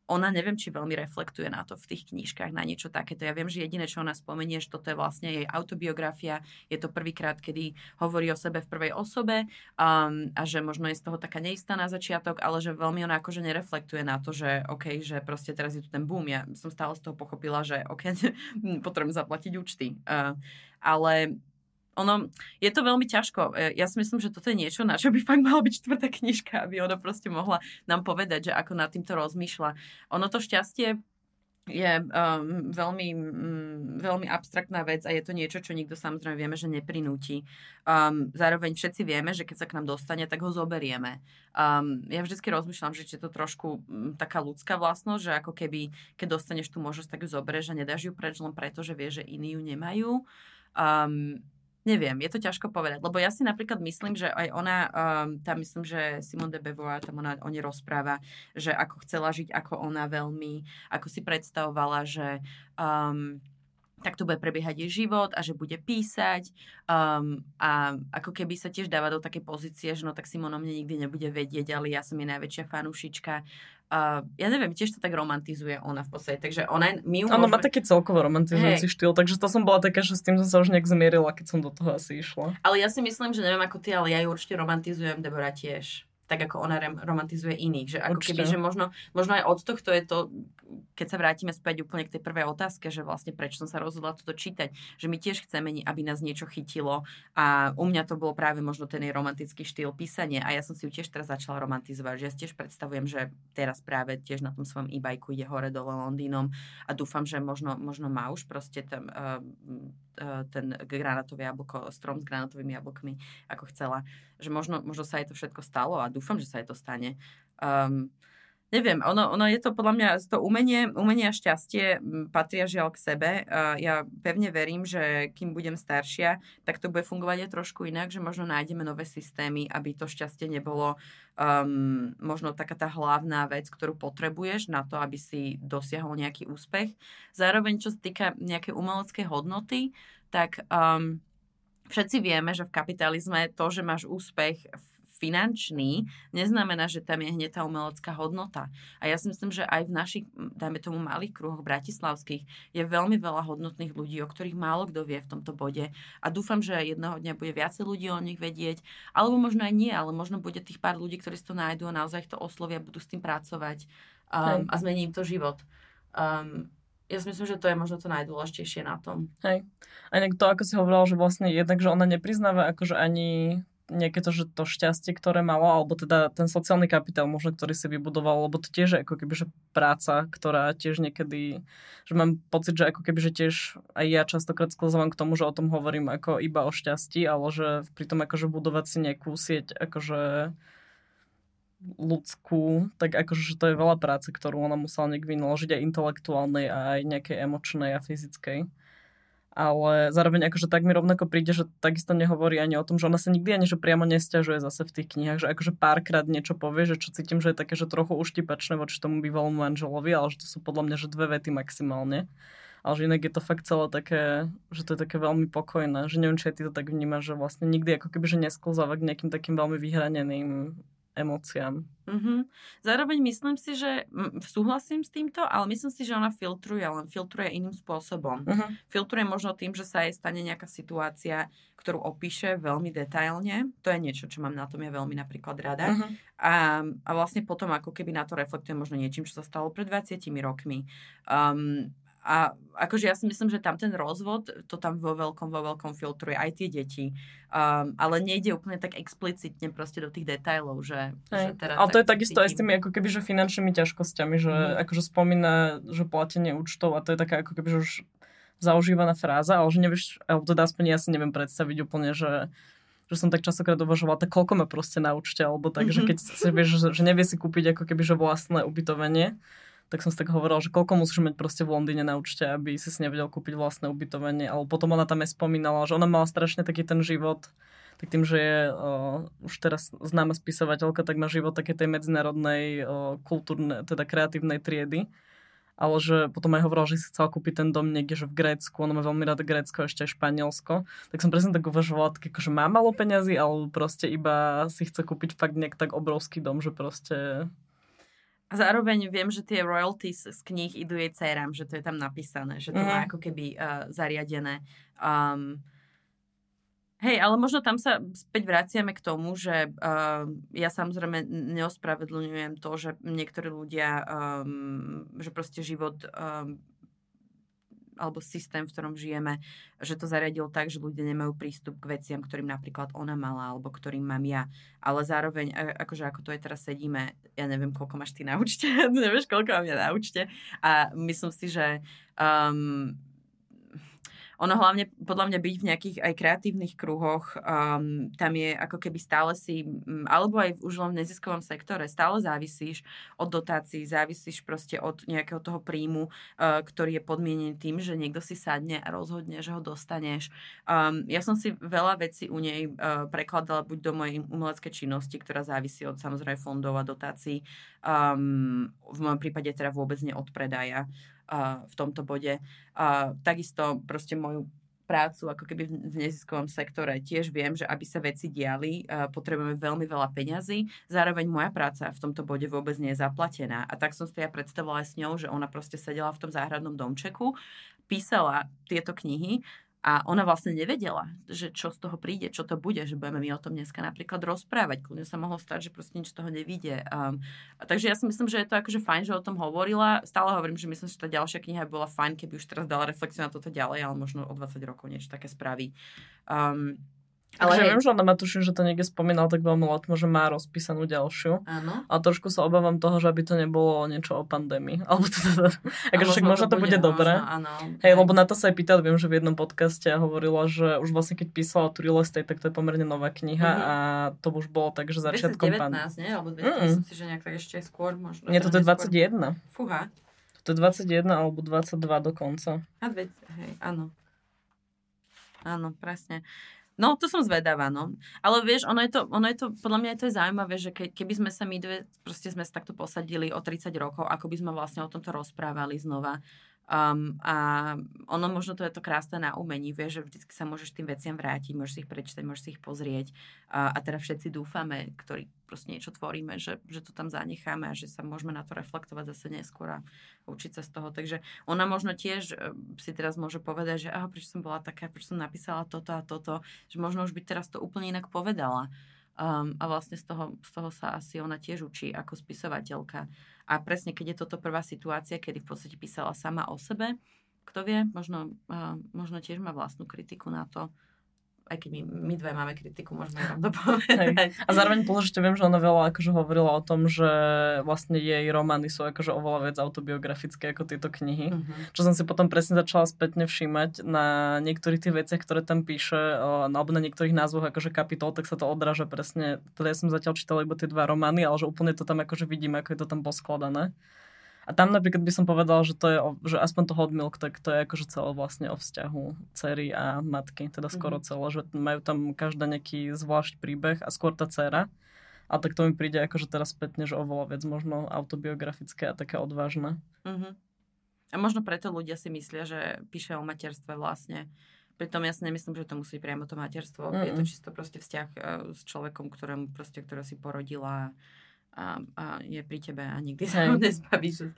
ona neviem, či veľmi reflektuje na to v tých knížkach, na niečo takéto. Ja viem, že jediné, čo ona spomenie, že toto je vlastne jej autobiografia, je to prvýkrát, kedy hovorí o sebe v prvej osobe um, a že možno je z toho taká neistá na začiatok, ale že veľmi ona akože nereflektuje na to, že OK, že proste teraz je tu ten boom. Ja som stále z toho pochopila, že OK, potrebujem zaplatiť účty. Uh, ale ono, je to veľmi ťažko. E, ja si myslím, že toto je niečo, na čo by fakt mala byť štvrtá knižka, aby ona proste mohla nám povedať, že ako nad týmto rozmýšľa. Ono to šťastie je um, veľmi, um, veľmi abstraktná vec a je to niečo, čo nikto samozrejme vieme, že neprinúti. Um, zároveň všetci vieme, že keď sa k nám dostane, tak ho zoberieme. Um, ja vždy rozmýšľam, že je to trošku um, taká ľudská vlastnosť, že ako keby, keď dostaneš tú možnosť, tak ju zoberieš a nedáš ju preč len preto, že vieš, že iní ju nemajú. Um, Neviem, je to ťažko povedať, lebo ja si napríklad myslím, že aj ona, um, tam myslím, že Simone de Beauvoir tam ona o nej rozpráva, že ako chcela žiť, ako ona veľmi, ako si predstavovala, že um, tak to bude prebiehať jej život a že bude písať um, a ako keby sa tiež dáva do takej pozície, že no tak Simona mne nikdy nebude vedieť, ale ja som jej najväčšia fanúšička. Uh, ja neviem, tiež to tak romantizuje ona v podstate, takže ona... My Áno, môžeme... má taký celkovo romantizujúci hey. štýl, takže to som bola taká, že s tým som sa už nejak zmierila, keď som do toho asi išla. Ale ja si myslím, že neviem ako ty, ale ja ju určite romantizujem, Debora tiež tak ako ona romantizuje iných. Že ako keby, že možno, možno aj od tohto je to, keď sa vrátime späť úplne k tej prvej otázke, že vlastne prečo som sa rozhodla toto čítať, že my tiež chceme, aby nás niečo chytilo a u mňa to bolo práve možno ten jej romantický štýl písania a ja som si ju tiež teraz začala romantizovať, že ja si tiež predstavujem, že teraz práve tiež na tom svojom e-bajku ide hore dole Londýnom a dúfam, že možno, možno má už proste ten, uh, uh, ten granátový jablko, strom s granátovými jablkmi, ako chcela. Že možno, možno sa jej to všetko stalo a dúfam, že sa jej to stane. Um, neviem, ono, ono je to podľa mňa, to umenie, umenie a šťastie patria žiaľ k sebe. Ja pevne verím, že kým budem staršia, tak to bude fungovať aj trošku inak, že možno nájdeme nové systémy, aby to šťastie nebolo um, možno taká tá hlavná vec, ktorú potrebuješ na to, aby si dosiahol nejaký úspech. Zároveň, čo sa týka nejakej umeleckej hodnoty, tak um, všetci vieme, že v kapitalizme to, že máš úspech finančný, neznamená, že tam je hneď tá umelecká hodnota. A ja si myslím, že aj v našich, dajme tomu, malých kruhoch bratislavských je veľmi veľa hodnotných ľudí, o ktorých málo kto vie v tomto bode. A dúfam, že jedného dňa bude viacej ľudí o nich vedieť, alebo možno aj nie, ale možno bude tých pár ľudí, ktorí si to nájdú a naozaj to oslovia, budú s tým pracovať um, a zmení im to život. Um, ja si myslím, že to je možno to najdôležitejšie na tom. Hej. A to, ako si hovorila, že vlastne jednak, že ona nepriznáva akože ani nejaké to, že to šťastie, ktoré malo, alebo teda ten sociálny kapitál možno, ktorý si vybudoval, lebo to tiež je ako keby, že práca, ktorá tiež niekedy, že mám pocit, že ako keby, že tiež aj ja častokrát sklzávam k tomu, že o tom hovorím ako iba o šťastí, ale že pri tom akože budovať si nejakú sieť akože ľudskú, tak akože že to je veľa práce, ktorú ona musela nejak vynaložiť aj intelektuálnej aj nejakej emočnej a fyzickej ale zároveň akože tak mi rovnako príde, že takisto nehovorí ani o tom, že ona sa nikdy ani že priamo nestiažuje zase v tých knihách, že akože párkrát niečo povie, že čo cítim, že je také, že trochu uštipačné voči tomu bývalému manželovi, ale že to sú podľa mňa že dve vety maximálne. Ale že inak je to fakt celé také, že to je také veľmi pokojné, že neviem, či aj ty to tak vnímaš, že vlastne nikdy ako keby, že nesklzáva k nejakým takým veľmi vyhraneným emóciám. Mm-hmm. Zároveň myslím si, že m, súhlasím s týmto, ale myslím si, že ona filtruje, len filtruje iným spôsobom. Mm-hmm. Filtruje možno tým, že sa jej stane nejaká situácia, ktorú opíše veľmi detailne. To je niečo, čo mám na tom je veľmi napríklad rada. Mm-hmm. A, a vlastne potom ako keby na to reflektuje možno niečím, čo sa stalo pred 20 rokmi. Um, a akože ja si myslím, že tam ten rozvod, to tam vo veľkom, vo veľkom filtruje aj tie deti. Um, ale nejde úplne tak explicitne proste do tých detailov, že, že teda Ale to je takisto aj s tými ako keby, že finančnými ťažkosťami, že mm. akože spomína, že platenie účtov a to je taká ako keby, že už zaužívaná fráza, ale že nevieš, alebo teda aspoň ja si neviem predstaviť úplne, že že som tak častokrát uvažovala, tak koľko ma proste na účte, alebo tak, mm-hmm. že keď si vieš, že, že nevie si kúpiť ako keby, že vlastné ubytovanie, tak som si tak hovorila, že koľko musíš mať proste v Londýne na účte, aby si si nevedel kúpiť vlastné ubytovanie. Ale potom ona tam aj spomínala, že ona mala strašne taký ten život, tak tým, že je o, už teraz známa spisovateľka, tak má život také tej medzinárodnej o, kultúrne, teda kreatívnej triedy. Ale že potom aj hovoril, že si chcel kúpiť ten dom niekde, že v Grécku, ono má veľmi rád Grécko, ešte aj Španielsko. Tak som presne tak uvažovala, tak že má malo peňazí, alebo proste iba si chce kúpiť fakt nejak tak obrovský dom, že proste a zároveň viem, že tie royalties z kníh idú jej dcerám, že to je tam napísané, že to mm. má mhm. ako keby uh, zariadené. Um, hej, ale možno tam sa späť vraciame k tomu, že uh, ja samozrejme neospravedlňujem to, že niektorí ľudia, um, že proste život um, alebo systém, v ktorom žijeme, že to zariadil tak, že ľudia nemajú prístup k veciam, ktorým napríklad ona mala, alebo ktorým mám ja. Ale zároveň, akože ako to je teraz sedíme, ja neviem, koľko máš ty na účte, nevieš, koľko mám ja na účte. A myslím si, že um, ono hlavne, podľa mňa byť v nejakých aj kreatívnych kruhoch, um, tam je ako keby stále si, um, alebo aj už len v neziskovom sektore, stále závisíš od dotácií, závisíš proste od nejakého toho príjmu, uh, ktorý je podmienený tým, že niekto si sadne a rozhodne, že ho dostaneš. Um, ja som si veľa vecí u nej uh, prekladala buď do mojej umeleckej činnosti, ktorá závisí od samozrejme fondov a dotácií, um, v mojom prípade teda vôbec nie od predaja v tomto bode. A takisto proste moju prácu ako keby v neziskovom sektore. Tiež viem, že aby sa veci diali, potrebujeme veľmi veľa peňazí. Zároveň moja práca v tomto bode vôbec nie je zaplatená. A tak som si ja predstavovala s ňou, že ona proste sedela v tom záhradnom domčeku, písala tieto knihy a ona vlastne nevedela, že čo z toho príde, čo to bude, že budeme my o tom dneska napríklad rozprávať. Kľudne sa mohlo stať, že proste nič z toho nevíde. Um, takže ja si myslím, že je to akože fajn, že o tom hovorila. Stále hovorím, že myslím, že tá ďalšia kniha bola fajn, keby už teraz dala reflexiu na toto ďalej, ale možno o 20 rokov niečo také spraví. Um, ale Takže viem, že ona ma tuším, že to niekde spomínal tak veľmi letmo, že má rozpísanú ďalšiu. Áno. A trošku sa obávam toho, že aby to nebolo niečo o pandémii. Alebo to, to, akože však možno to bude, bude dobré. Áno, Hej, lebo na to sa aj pýtala, viem, že v jednom podcaste hovorila, že už vlastne keď písala tu Real Estate, tak to je pomerne nová kniha mm-hmm. a to už bolo tak, že začiatkom pandémie. nie? Alebo 2019, mm. si, že nejak tak ešte skôr možno. Nie, toto je 21. Fúha. To je 21 alebo 22 dokonca. A dve, hej, áno. Áno, presne. No, to som zvedavá, no. Ale vieš, ono je to, ono je to podľa mňa je to je zaujímavé, že ke, keby sme sa my dve, proste sme sa takto posadili o 30 rokov, ako by sme vlastne o tomto rozprávali znova, Um, a ono možno to je to krásne na umení, vieš, že vždycky sa môžeš tým veciam vrátiť, môžeš si ich prečítať, môžeš si ich pozrieť a, a teda všetci dúfame, ktorí proste niečo tvoríme, že, že to tam zanecháme a že sa môžeme na to reflektovať zase neskôr a učiť sa z toho. Takže ona možno tiež e, si teraz môže povedať, že aha, prečo som bola taká, prečo som napísala toto a toto, že možno už by teraz to úplne inak povedala. Um, a vlastne z toho, z toho sa asi ona tiež učí ako spisovateľka. A presne, keď je toto prvá situácia, kedy v podstate písala sama o sebe, kto vie, možno, uh, možno tiež má vlastnú kritiku na to, aj keď my, my dve máme kritiku, môžeme to povedať. A zároveň dôležite viem, že ona veľa akože hovorila o tom, že vlastne jej romány sú akože oveľa viac autobiografické ako tieto knihy. Uh-huh. Čo som si potom presne začala spätne všímať na niektorých tých veciach, ktoré tam píše, alebo na niektorých názvoch akože kapitol, tak sa to odráža presne. Teda ja som zatiaľ čítala iba tie dva romány, ale že úplne to tam akože vidím, ako je to tam poskladané. A tam napríklad by som povedal, že to je, o, že aspoň to hot milk, tak to je akože celé vlastne o vzťahu cery a matky, teda skoro mm-hmm. celé, že majú tam každá nejaký zvlášť príbeh a skôr tá dcera. A tak to mi príde akože teraz spätne, že oveľa viac možno autobiografické a také odvážne. Mm-hmm. A možno preto ľudia si myslia, že píše o materstve vlastne. Pritom ja si nemyslím, že to musí priamo to materstvo. Mm-hmm. Je to čisto proste vzťah uh, s človekom, ktorému proste, ktoré si porodila a, a je pri tebe a nikdy sa ho nezbavíš.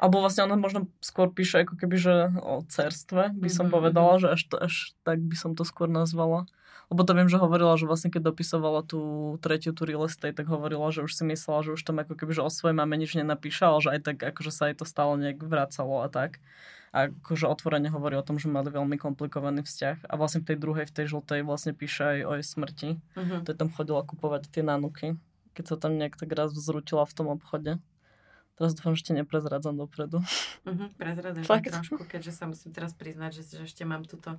Alebo vlastne ona možno skôr píše ako keby, že o cerstve by som mm-hmm. povedala, že až, až tak by som to skôr nazvala. Lebo to viem, že hovorila, že vlastne keď dopisovala tú tretiu tú real estate, tak hovorila, že už si myslela, že už tam ako keby, že o svojej mame nič nenapíša, ale že aj tak akože sa jej to stále nejak vracalo a tak. A akože otvorene hovorí o tom, že mali veľmi komplikovaný vzťah. A vlastne v tej druhej, v tej žltej vlastne píše aj o jej smrti. Mm-hmm. To je tam chodila kupovať tie nanuky keď sa tam nejak tak raz vzrutila v tom obchode. Teraz dúfam, že ešte neprezradzam dopredu. Uh-huh, prezradzam trošku, keďže sa musím teraz priznať, že, že ešte mám túto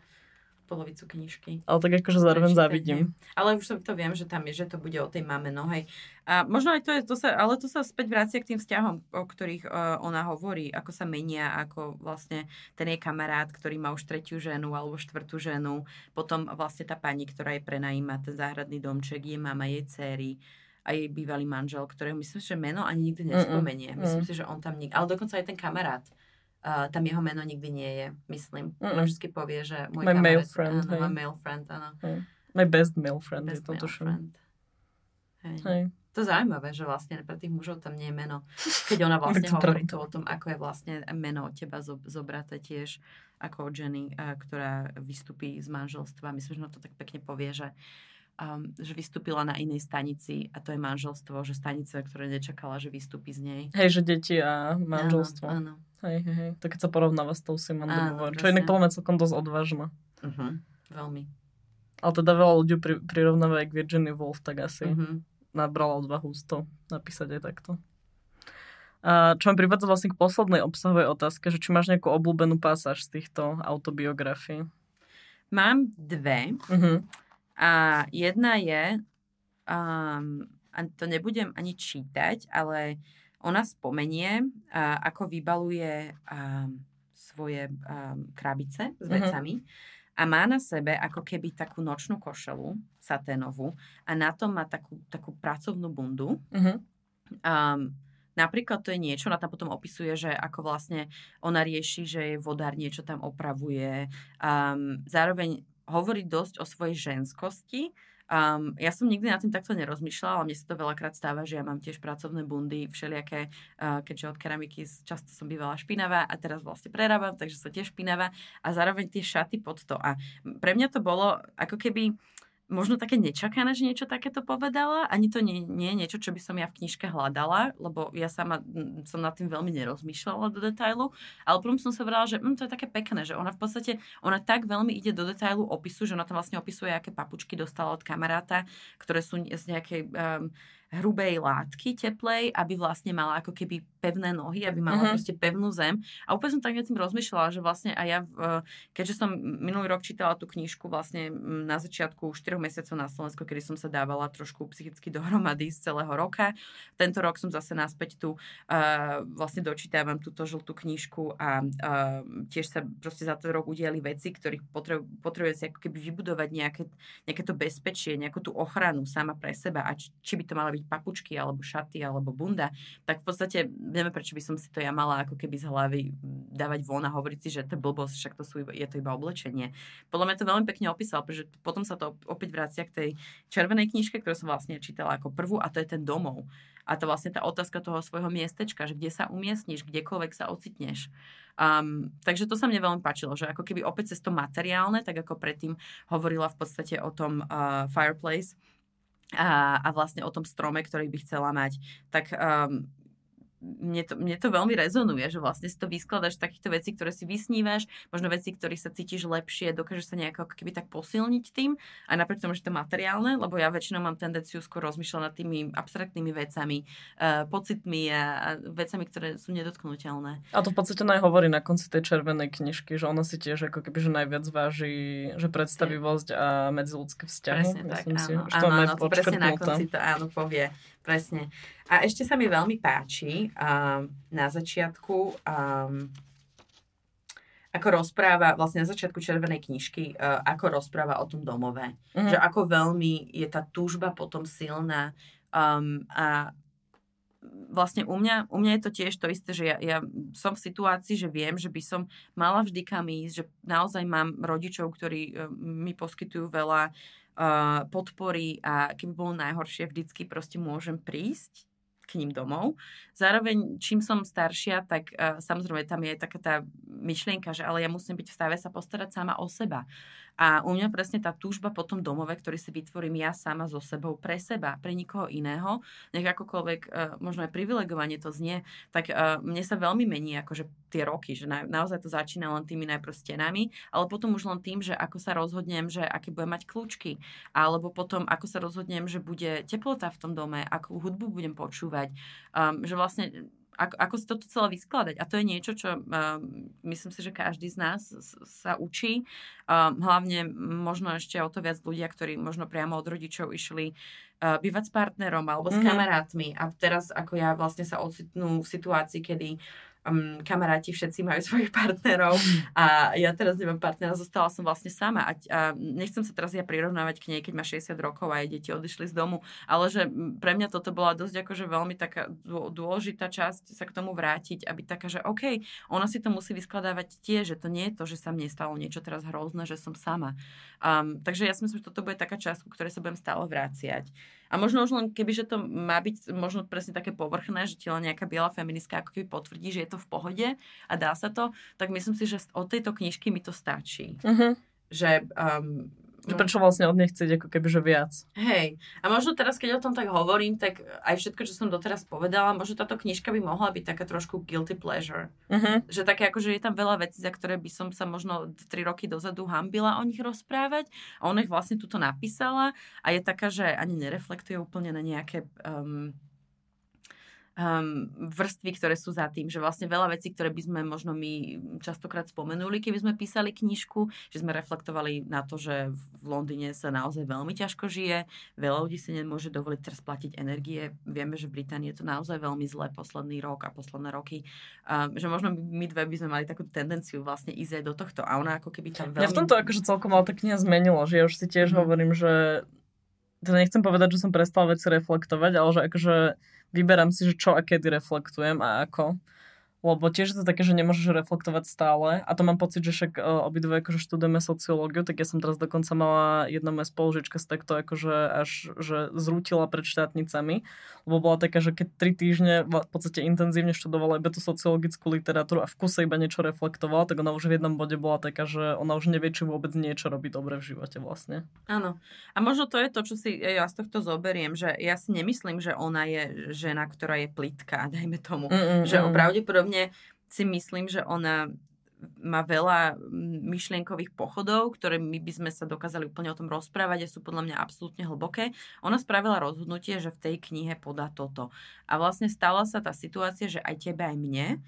polovicu knižky. Ale tak akože zároveň závidím. Ale už to viem, že tam je, že to bude o tej mame, no hej. A možno aj to je, to sa, ale to sa späť vracia k tým vzťahom, o ktorých uh, ona hovorí, ako sa menia, ako vlastne ten jej kamarát, ktorý má už tretiu ženu alebo štvrtú ženu, potom vlastne tá pani, ktorá je prenajíma ten záhradný domček, je mama, jej céry a jej bývalý manžel, ktorého myslím, že meno ani nikdy nespomenie. Mm-mm. Myslím si, že on tam nikdy, ale dokonca aj ten kamarát, uh, tam jeho meno nikdy nie je, myslím. Mm-mm. On vždy povie, že môj My kamarát, male friend, áno, my male friend, áno. Mm. My best male friend best je to friend. Hej. Hej. To je zaujímavé, že vlastne pre tých mužov tam nie je meno. Keď ona vlastne hovorí to o tom, ako je vlastne meno od teba zobraté tiež ako od ženy, ktorá vystupí z manželstva. Myslím, že no to tak pekne povie, že uh, um, že vystúpila na inej stanici a to je manželstvo, že stanica, ktorá nečakala, že vystúpi z nej. Hej, že deti a manželstvo. Áno, áno. Hej, hej, hej. To keď sa porovnáva s tou Simon Dobovou, čo je inak podľa celkom dosť odvážne. Uh-huh, veľmi. Ale teda veľa ľudí pri, prirovnáva aj k Virginia Woolf, tak asi uh-huh. nabrala odvahu z to napísať aj takto. A čo mi privádza vlastne k poslednej obsahovej otázke, že či máš nejakú obľúbenú pasáž z týchto autobiografií? Mám dve. Uh-huh. A jedna je, um, a to nebudem ani čítať, ale ona spomenie, uh, ako vybaluje um, svoje um, krabice s mhm. vecami uh-huh. a má na sebe ako keby takú nočnú košelu saténovú a na tom má takú, takú pracovnú bundu. Uh-huh. Um, Napríklad to je niečo, ona tam potom opisuje, že ako vlastne ona rieši, že je vodár niečo tam opravuje. Um, zároveň hovorí dosť o svojej ženskosti. Um, ja som nikdy na tým takto nerozmýšľala, ale mne sa to veľakrát stáva, že ja mám tiež pracovné bundy, všelijaké, uh, keďže od keramiky často som bývala špinavá a teraz vlastne prerábam, takže som tiež špinavá a zároveň tie šaty pod to. A pre mňa to bolo ako keby možno také nečakané, že niečo takéto povedala. Ani to nie, nie je niečo, čo by som ja v knižke hľadala, lebo ja sama som nad tým veľmi nerozmýšľala do detailu. Ale potom som sa vrala, že hm, to je také pekné, že ona v podstate, ona tak veľmi ide do detailu opisu, že ona tam vlastne opisuje, aké papučky dostala od kamaráta, ktoré sú z nejakej um, hrubej látky teplej, aby vlastne mala ako keby pevné nohy, aby mala uh-huh. proste pevnú zem. A úplne som tak nad tým rozmýšľala, že vlastne aj ja, keďže som minulý rok čítala tú knižku vlastne na začiatku 4 mesiacov na Slovensku, kedy som sa dávala trošku psychicky dohromady z celého roka. Tento rok som zase naspäť tu uh, vlastne dočítavam túto žltú knižku a uh, tiež sa proste za ten rok udiali veci, ktorých potrebu, potrebuje si ako keby vybudovať nejaké, nejaké to bezpečie, nejakú tú ochranu sama pre seba a či, či by to mala byť papučky alebo šaty alebo bunda, tak v podstate neviem, prečo by som si to ja mala ako keby z hlavy dávať von a hovoriť si, že to blbosť, však to sú, je to iba oblečenie. Podľa mňa to veľmi pekne opísal, pretože potom sa to opäť vracia k tej červenej knižke, ktorú som vlastne čítala ako prvú a to je ten domov. A to vlastne tá otázka toho svojho miestečka, že kde sa umiestniš, kdekoľvek sa ocitneš. Um, takže to sa mne veľmi páčilo, že ako keby opäť cez to materiálne, tak ako predtým hovorila v podstate o tom uh, fireplace, a, a vlastne o tom strome, ktorý by chcela mať, tak um, mne to, mne to veľmi rezonuje, že vlastne si to vyskladaš takýchto vecí, ktoré si vysnívaš, možno veci, ktorých sa cítiš lepšie, dokážeš sa nejako ako keby tak posilniť tým, aj napriek tomu, že to je materiálne, lebo ja väčšinou mám tendenciu skôr rozmýšľať nad tými abstraktnými vecami, uh, pocitmi a, a vecami, ktoré sú nedotknutelné. A to v podstate aj hovorí na konci tej červenej knižky, že ona si tiež ako keby že najviac váži, že predstavivosť a medziludské vzťahy. Presne tak, áno. Si, áno, áno, to presne na konci to áno povie. Presne. A ešte sa mi veľmi páči na začiatku, um, ako rozpráva, vlastne na začiatku červenej knižky, uh, ako rozpráva o tom domove. Mm-hmm. Že ako veľmi je tá túžba potom silná um, a vlastne u mňa, u mňa je to tiež to isté, že ja, ja som v situácii, že viem, že by som mala vždy kam ísť, že naozaj mám rodičov, ktorí uh, mi poskytujú veľa uh, podpory a keby bolo najhoršie, vždycky proste môžem prísť k ním domov. Zároveň, čím som staršia, tak uh, samozrejme tam je taká tá myšlienka, že ale ja musím byť v stave sa postarať sama o seba. A u mňa presne tá túžba po tom domove, ktorý si vytvorím ja sama so sebou pre seba, pre nikoho iného, nech akokoľvek uh, možno aj privilegovanie to znie, tak uh, mne sa veľmi mení akože tie roky, že na, naozaj to začína len tými najprv stenami, ale potom už len tým, že ako sa rozhodnem, že aké budem mať kľúčky, alebo potom ako sa rozhodnem, že bude teplota v tom dome, akú hudbu budem počúvať, um, že vlastne ako, ako si toto celé vyskladať. A to je niečo, čo um, myslím si, že každý z nás sa učí. Um, hlavne možno ešte o to viac ľudia, ktorí možno priamo od rodičov išli uh, bývať s partnerom alebo s mm-hmm. kamarátmi a teraz ako ja vlastne sa ocitnú v situácii, kedy um, kamaráti všetci majú svojich partnerov a ja teraz nemám partnera, zostala som vlastne sama a, a nechcem sa teraz ja prirovnávať k nej, keď má 60 rokov a jej deti odišli z domu, ale že pre mňa toto bola dosť akože veľmi taká dôležitá časť sa k tomu vrátiť, aby taká, že OK, ona si to musí vyskladávať tiež, že to nie je to, že sa mne stalo niečo teraz hrozné, že som sama. Um, takže ja si myslím, že toto bude taká časť, ku ktorej sa budem stále vráciať. A možno už len keby, že to má byť možno presne také povrchné, že ti len nejaká biela feministka ako keby potvrdí, že je to v pohode a dá sa to, tak myslím si, že od tejto knižky mi to stačí. Uh-huh. Že um, No. Prečo vlastne od nej chcieť ako keby, že viac? Hej. A možno teraz, keď o tom tak hovorím, tak aj všetko, čo som doteraz povedala, možno táto knižka by mohla byť taká trošku guilty pleasure. Uh-huh. Že také ako, že je tam veľa vecí, za ktoré by som sa možno 3 roky dozadu hambila o nich rozprávať. A ona ich vlastne tuto napísala a je taká, že ani nereflektuje úplne na nejaké um, um, vrstvy, ktoré sú za tým, že vlastne veľa vecí, ktoré by sme možno my častokrát spomenuli, keby sme písali knižku, že sme reflektovali na to, že v Londýne sa naozaj veľmi ťažko žije, veľa ľudí si nemôže dovoliť teraz platiť energie, vieme, že v Británii je to naozaj veľmi zlé posledný rok a posledné roky, um, že možno my dve by sme mali takú tendenciu vlastne ísť aj do tohto a ona ako keby tam veľmi... Ja v tomto akože celkom ale tá kniha zmenila, že ja už si tiež mm. hovorím, že to nechcem povedať, že som prestal veci reflektovať, ale že akože vyberám si, že čo a kedy reflektujem a ako lebo tiež je to také, že nemôžeš reflektovať stále a to mám pocit, že však uh, obidve akože študujeme sociológiu, tak ja som teraz dokonca mala jedna moja spolužička z takto akože až že zrútila pred štátnicami, lebo bola taká, že keď tri týždne v podstate intenzívne študovala iba tú sociologickú literatúru a v kuse iba niečo reflektovala, tak ona už v jednom bode bola taká, že ona už nevie, či vôbec niečo robí dobre v živote vlastne. Áno. A možno to je to, čo si ja z tohto zoberiem, že ja si nemyslím, že ona je žena, ktorá je plitká, dajme tomu. Mm-mm, že mm. pravdepodobne osobne si myslím, že ona má veľa myšlienkových pochodov, ktoré my by sme sa dokázali úplne o tom rozprávať a sú podľa mňa absolútne hlboké. Ona spravila rozhodnutie, že v tej knihe podá toto. A vlastne stala sa tá situácia, že aj tebe, aj mne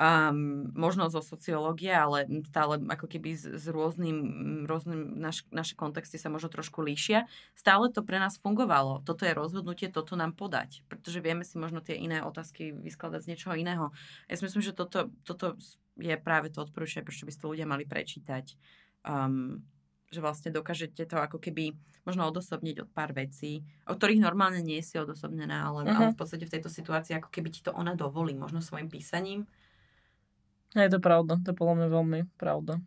um, možno zo sociológie, ale stále ako keby s, s rôznym, rôznym naš, naše kontexty sa možno trošku líšia. Stále to pre nás fungovalo. Toto je rozhodnutie, toto nám podať, pretože vieme si možno tie iné otázky vyskladať z niečoho iného. Ja si myslím, že toto, toto je práve to odporúčanie, prečo by ste ľudia mali prečítať. Um, že vlastne dokážete to ako keby možno odosobniť od pár vecí, o ktorých normálne nie si odosobnená, ale, uh-huh. ale v podstate v tejto situácii ako keby ti to ona dovolí, možno svojim písaním je to pravda, to je podľa mňa veľmi pravda.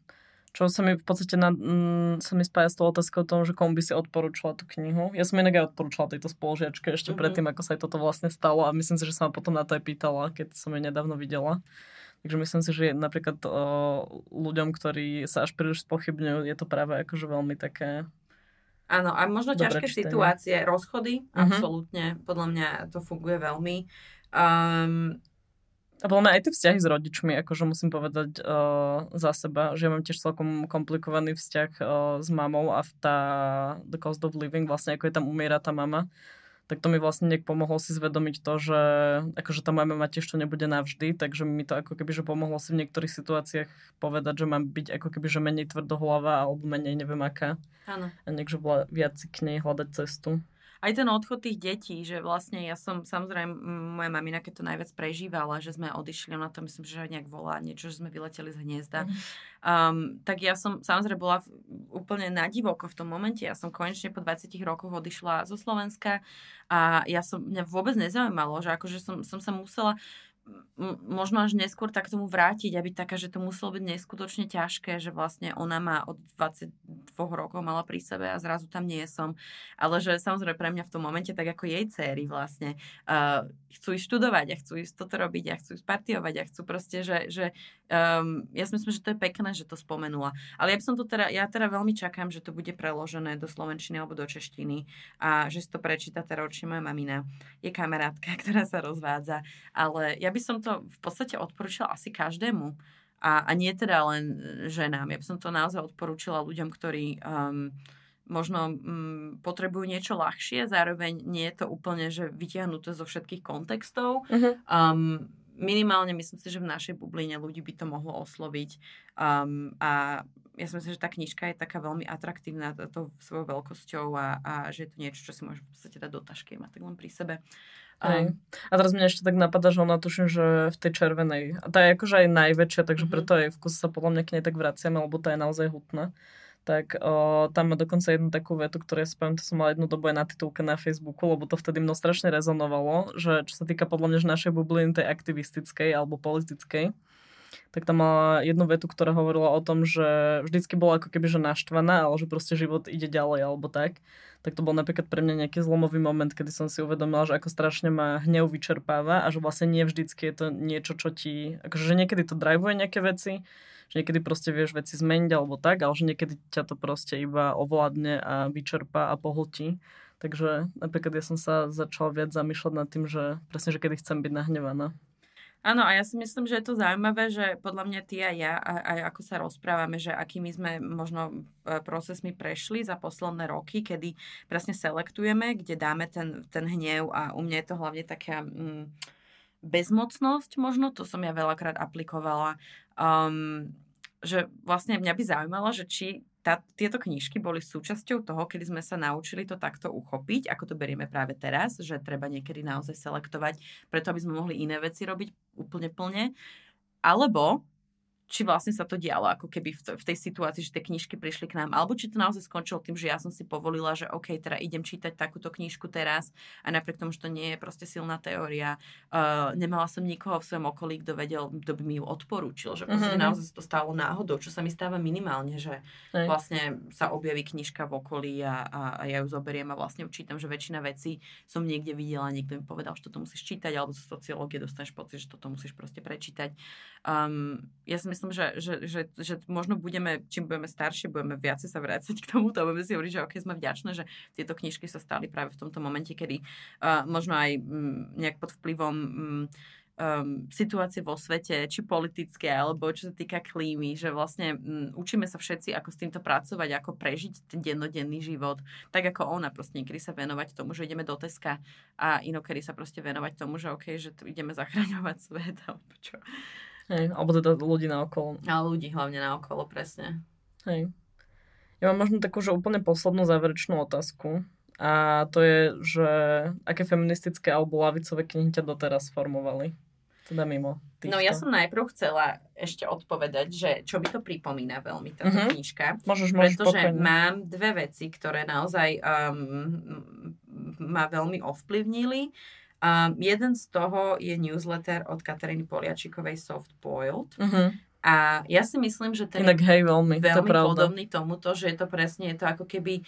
Čo sa mi v podstate na, mm, sa mi spája s tou otázkou o tom, že komu by si odporúčala tú knihu. Ja som inak aj odporúčala tejto spolužiačke ešte mm-hmm. predtým, ako sa aj toto vlastne stalo a myslím si, že sa ma potom na to aj pýtala, keď som ju nedávno videla. Takže myslím si, že napríklad o, ľuďom, ktorí sa až príliš spochybňujú, je to práve akože veľmi také Áno, a možno ťažké čtenie. situácie, rozchody, uh-huh. absolútne, podľa mňa to funguje veľmi. Um, a podľa mňa aj tie vzťahy s rodičmi, akože musím povedať uh, za seba, že ja mám tiež celkom komplikovaný vzťah uh, s mamou a v tá The Cost of Living, vlastne ako je tam umiera tá mama, tak to mi vlastne nejak pomohlo si zvedomiť to, že akože tá moja mama tiež to nebude navždy, takže mi to ako keby, že pomohlo si v niektorých situáciách povedať, že mám byť ako keby, že menej tvrdohlava alebo menej neviem aká. Áno. A niekže viac k nej hľadať cestu aj ten odchod tých detí, že vlastne ja som, samozrejme, moja mamina, keď to najviac prežívala, že sme odišli, ona to myslím, že nejak volá, niečo, že sme vyleteli z hniezda. Mm. Um, tak ja som samozrejme bola v, úplne na divoko v tom momente. Ja som konečne po 20 rokoch odišla zo Slovenska a ja som, mňa vôbec nezaujímalo, že akože som, som sa musela možno až neskôr tak tomu vrátiť, aby taká, že to muselo byť neskutočne ťažké, že vlastne ona má od 22 rokov mala pri sebe a zrazu tam nie som. Ale že samozrejme pre mňa v tom momente, tak ako jej céry vlastne, uh, chcú ísť študovať a chcú ísť toto robiť a chcú ísť partiovať a chcú proste, že, že um, ja si myslím, že to je pekné, že to spomenula. Ale ja by som to teda, ja teda veľmi čakám, že to bude preložené do slovenčiny alebo do češtiny a že si to prečíta teda určite moja mamina. Je kamarátka, ktorá sa rozvádza, ale ja by som to v podstate odporúčala asi každému. A, a nie teda len e, ženám. Ja by som to naozaj odporúčila ľuďom, ktorí um, možno um, potrebujú niečo ľahšie, zároveň nie je to úplne, že vytiahnuté zo všetkých kontextov. Uh-huh. Um, minimálne myslím si, že v našej bubline ľudí by to mohlo osloviť um, a ja si myslím, že tá knižka je taká veľmi atraktívna to svojou veľkosťou a, a že je to niečo, čo si môžeš v podstate dať do tašky mať tak len pri sebe. A teraz mňa ešte tak napadá, že ona tuším, že v tej červenej, a tá je akože aj najväčšia, takže uh-huh. preto aj v kuse sa podľa mňa k nej tak vraciame, lebo tá je naozaj hutná. Tak o, tam má dokonca jednu takú vetu, ktorú ja spomínam, to som mala jednu dobu aj na titulke na Facebooku, lebo to vtedy mnou strašne rezonovalo, že čo sa týka podľa mňa že našej bubliny tej aktivistickej alebo politickej, tak tam mala jednu vetu, ktorá hovorila o tom, že vždycky bola ako keby že naštvaná, ale že proste život ide ďalej alebo tak. Tak to bol napríklad pre mňa nejaký zlomový moment, kedy som si uvedomila, že ako strašne ma hnev vyčerpáva a že vlastne nie vždycky je to niečo, čo ti, akože že niekedy to drivuje nejaké veci, že niekedy proste vieš veci zmeniť alebo tak, ale že niekedy ťa to proste iba ovládne a vyčerpá a pohltí. Takže napríklad ja som sa začala viac zamýšľať nad tým, že presne, že kedy chcem byť nahnevaná. Áno, a ja si myslím, že je to zaujímavé, že podľa mňa ty a ja, aj ako sa rozprávame, že akými sme možno e, procesmi prešli za posledné roky, kedy presne selektujeme, kde dáme ten, ten hnev a u mňa je to hlavne taká mm, bezmocnosť možno, to som ja veľakrát aplikovala, um, že vlastne mňa by zaujímalo, že či tá, tieto knižky boli súčasťou toho, kedy sme sa naučili to takto uchopiť, ako to berieme práve teraz, že treba niekedy naozaj selektovať, preto aby sme mohli iné veci robiť úplne plne. Alebo či vlastne sa to dialo ako keby v, to, v tej situácii, že tie knižky prišli k nám, alebo či to naozaj skončilo tým, že ja som si povolila, že OK, teda idem čítať takúto knižku teraz a napriek tomu, že to nie je proste silná teória, uh, nemala som nikoho v svojom okolí, kto vedel, kto by mi ju odporúčil, že proste mm-hmm. naozaj to stalo náhodou, čo sa mi stáva minimálne, že Aj. vlastne sa objaví knižka v okolí a, a, a ja ju zoberiem a vlastne čítam, že väčšina vecí som niekde videla, niekto mi povedal, že toto musíš čítať, alebo z sociológie dostaneš pocit, že toto musíš proste prečítať. Um, ja si myslím, že, že, že, že možno budeme, čím budeme staršie, budeme viacej sa vrácať k tomu, to budeme si hovoriť, že ok, sme vďačné, že tieto knižky sa stali práve v tomto momente, kedy uh, možno aj um, nejak pod vplyvom um, um, situácie vo svete, či politické, alebo čo sa týka klímy, že vlastne um, učíme sa všetci, ako s týmto pracovať, ako prežiť ten dennodenný život, tak ako ona proste niekedy sa venovať tomu, že ideme do Teska a inokedy sa proste venovať tomu, že ok, že tu ideme zachraňovať svet, alebo čo. Hej, alebo teda ľudí na okolo. A ľudí hlavne na okolo, presne. Hej. Ja mám možno takú, že úplne poslednú záverečnú otázku. A to je, že aké feministické alebo lavicové knihy ťa doteraz formovali? Teda mimo týchto. No ja som najprv chcela ešte odpovedať, že čo by to pripomína veľmi táto uh-huh. knižka. Môžeš, môžeš Pretože pokojne. mám dve veci, ktoré naozaj um, ma veľmi ovplyvnili. Um, jeden z toho je newsletter od Kataríny Poliačikovej Soft Boiled. Uh-huh. A ja si myslím, že ten Inak hej, veľmi, veľmi to podobný tomuto, že je to presne, je to ako keby